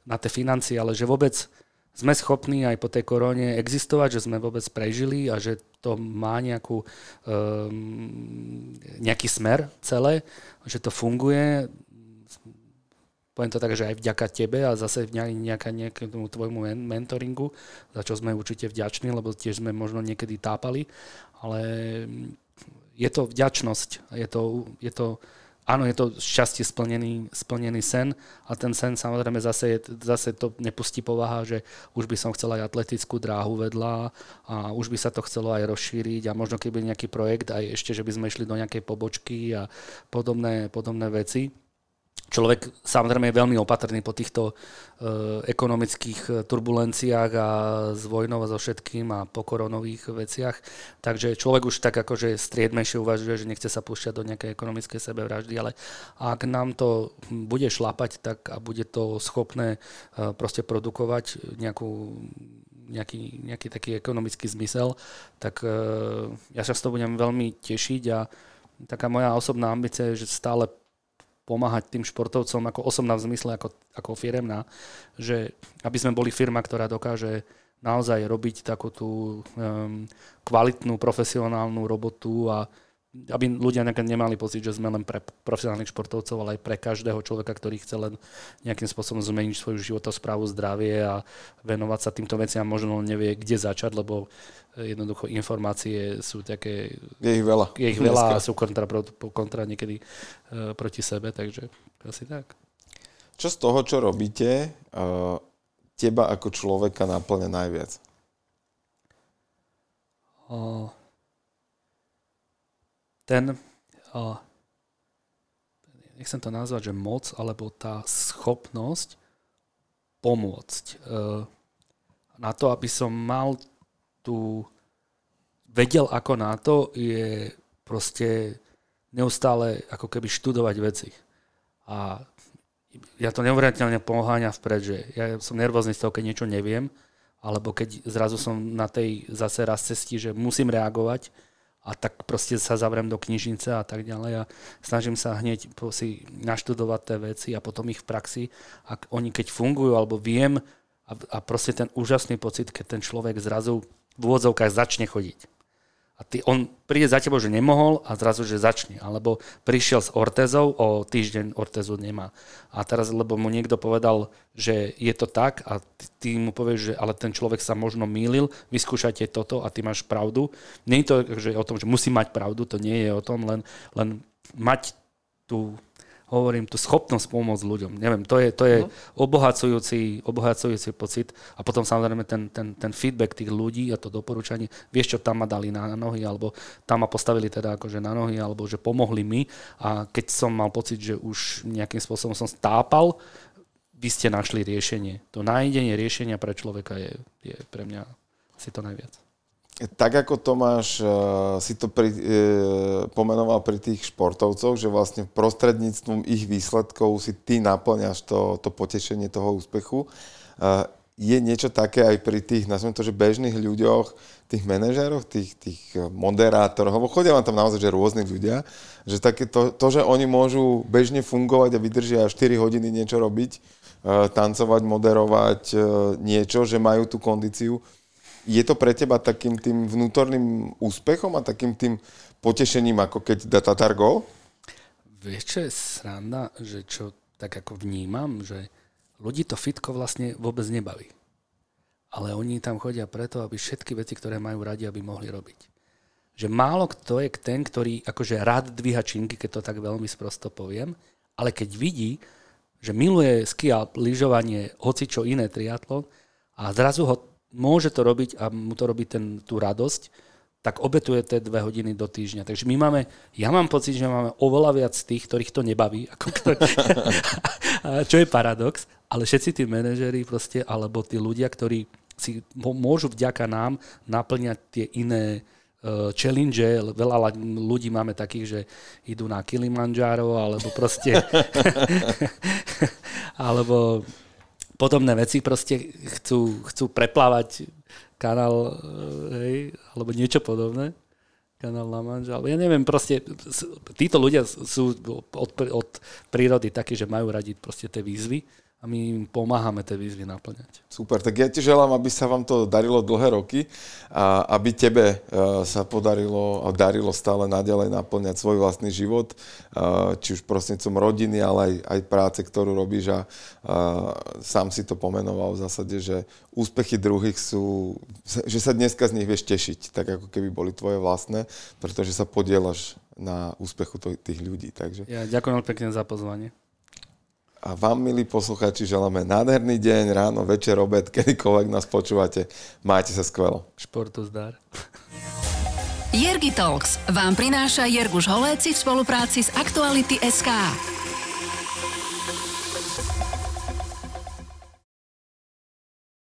na tie financie, ale že vôbec sme schopní aj po tej korone existovať, že sme vôbec prežili a že to má nejakú, um, nejaký smer celé, že to funguje, poviem to tak, že aj vďaka tebe a zase nejaká, nejakému tvojmu mentoringu, za čo sme určite vďační, lebo tiež sme možno niekedy tápali, ale je to vďačnosť, je to, je to áno, je to šťastie splnený, splnený sen a ten sen samozrejme zase, je, zase to nepustí povaha, že už by som chcel aj atletickú dráhu vedľa a už by sa to chcelo aj rozšíriť a možno keby nejaký projekt aj ešte, že by sme išli do nejakej pobočky a podobné, podobné veci človek samozrejme je veľmi opatrný po týchto uh, ekonomických e, turbulenciách a s vojnou a so všetkým a po koronových veciach. Takže človek už tak akože striedmejšie uvažuje, že nechce sa púšťať do nejakej ekonomickej sebevraždy, ale ak nám to bude šlapať tak a bude to schopné uh, proste produkovať nejakú nejaký, nejaký taký ekonomický zmysel, tak uh, ja sa z toho budem veľmi tešiť a taká moja osobná ambícia je, že stále pomáhať tým športovcom ako osobná v zmysle, ako, ako firemná, že aby sme boli firma, ktorá dokáže naozaj robiť takú tú um, kvalitnú profesionálnu robotu a aby ľudia nemali pocit, že sme len pre profesionálnych športovcov, ale aj pre každého človeka, ktorý chce len nejakým spôsobom zmeniť svoju životosprávu, zdravie a venovať sa týmto veciam, možno nevie, kde začať, lebo eh, jednoducho informácie sú také... Je ich veľa. Je ich veľa a sú kontra, kontra niekedy uh, proti sebe, takže asi tak. Čo z toho, čo robíte, uh, teba ako človeka naplňa najviac? Uh, ten, uh, nechcem to nazvať, že moc, alebo tá schopnosť pomôcť. Uh, na to, aby som mal tu vedel ako na to, je proste neustále ako keby študovať veci. A ja to neuveriteľne poháňa vpred, že ja som nervózny z toho, keď niečo neviem, alebo keď zrazu som na tej zase raz cesti, že musím reagovať, a tak proste sa zavriem do knižnice a tak ďalej a snažím sa hneď si naštudovať tie veci a potom ich v praxi, ak oni keď fungujú alebo viem a, a proste ten úžasný pocit, keď ten človek zrazu v úvodzovkách začne chodiť. A ty, on príde za tebou, že nemohol a zrazu, že začne. Alebo prišiel s ortezou, o týždeň ortezu nemá. A teraz, lebo mu niekto povedal, že je to tak a ty, ty mu povieš, že ale ten človek sa možno mýlil, vyskúšajte toto a ty máš pravdu. Nie je to že o tom, že musí mať pravdu, to nie je o tom, len, len mať tú hovorím, tú schopnosť pomôcť ľuďom. Neviem, to je, to je obohacujúci, obohacujúci pocit. A potom samozrejme ten, ten, ten feedback tých ľudí a to doporučanie, vieš, čo tam ma dali na nohy, alebo tam ma postavili teda akože na nohy, alebo že pomohli mi. A keď som mal pocit, že už nejakým spôsobom som stápal, vy ste našli riešenie. To nájdenie riešenia pre človeka je, je pre mňa asi to najviac tak ako Tomáš uh, si to pri, uh, pomenoval pri tých športovcoch, že vlastne prostredníctvom ich výsledkov si ty naplňaš to, to potešenie toho úspechu, uh, je niečo také aj pri tých, nazvime to, že bežných ľuďoch, tých manažéroch, tých, tých moderátoroch, lebo chodia vám tam naozaj, že rôzni ľudia, že také to, to, že oni môžu bežne fungovať a vydržia 4 hodiny niečo robiť, tancovať, moderovať niečo, že majú tú kondíciu, je to pre teba takým tým vnútorným úspechom a takým tým potešením, ako keď dá Tatar gol? Vieš, čo je sranda, že čo tak ako vnímam, že ľudí to fitko vlastne vôbec nebaví. Ale oni tam chodia preto, aby všetky veci, ktoré majú radi, aby mohli robiť. Že málo kto je ten, ktorý akože rád dvíha činky, keď to tak veľmi sprosto poviem, ale keď vidí, že miluje ski a lyžovanie, hoci čo iné triatlon a zrazu ho môže to robiť a mu to robí ten, tú radosť, tak obetuje tie dve hodiny do týždňa. Takže my máme, ja mám pocit, že máme oveľa viac tých, ktorých to nebaví, ako ktorý, čo je paradox, ale všetci tí manažeri proste, alebo tí ľudia, ktorí si môžu vďaka nám naplňať tie iné uh, challenge. Veľa ľudí máme takých, že idú na Kilimanjaro, alebo proste alebo podobné veci, proste chcú, chcú preplávať kanál, eh, hej, alebo niečo podobné. Kanál La Manche, alebo ja neviem, proste títo ľudia sú od, od prírody takí, že majú radiť proste tie výzvy a my im pomáhame tie výzvy naplňať. Super, tak ja ti želám, aby sa vám to darilo dlhé roky a aby tebe e, sa podarilo a darilo stále naďalej naplňať svoj vlastný život, e, či už prostrednícom rodiny, ale aj, aj práce, ktorú robíš a, a sám si to pomenoval v zásade, že úspechy druhých sú, že sa dneska z nich vieš tešiť, tak ako keby boli tvoje vlastné, pretože sa podielaš na úspechu tých ľudí. Takže... Ja ďakujem pekne za pozvanie. A vám, milí posluchači, želáme nádherný deň, ráno, večer, obed, kedykoľvek nás počúvate. Majte sa skvelo. Športu zdar. Jergi Talks vám prináša Jerguš Holéci v spolupráci s Aktuality SK.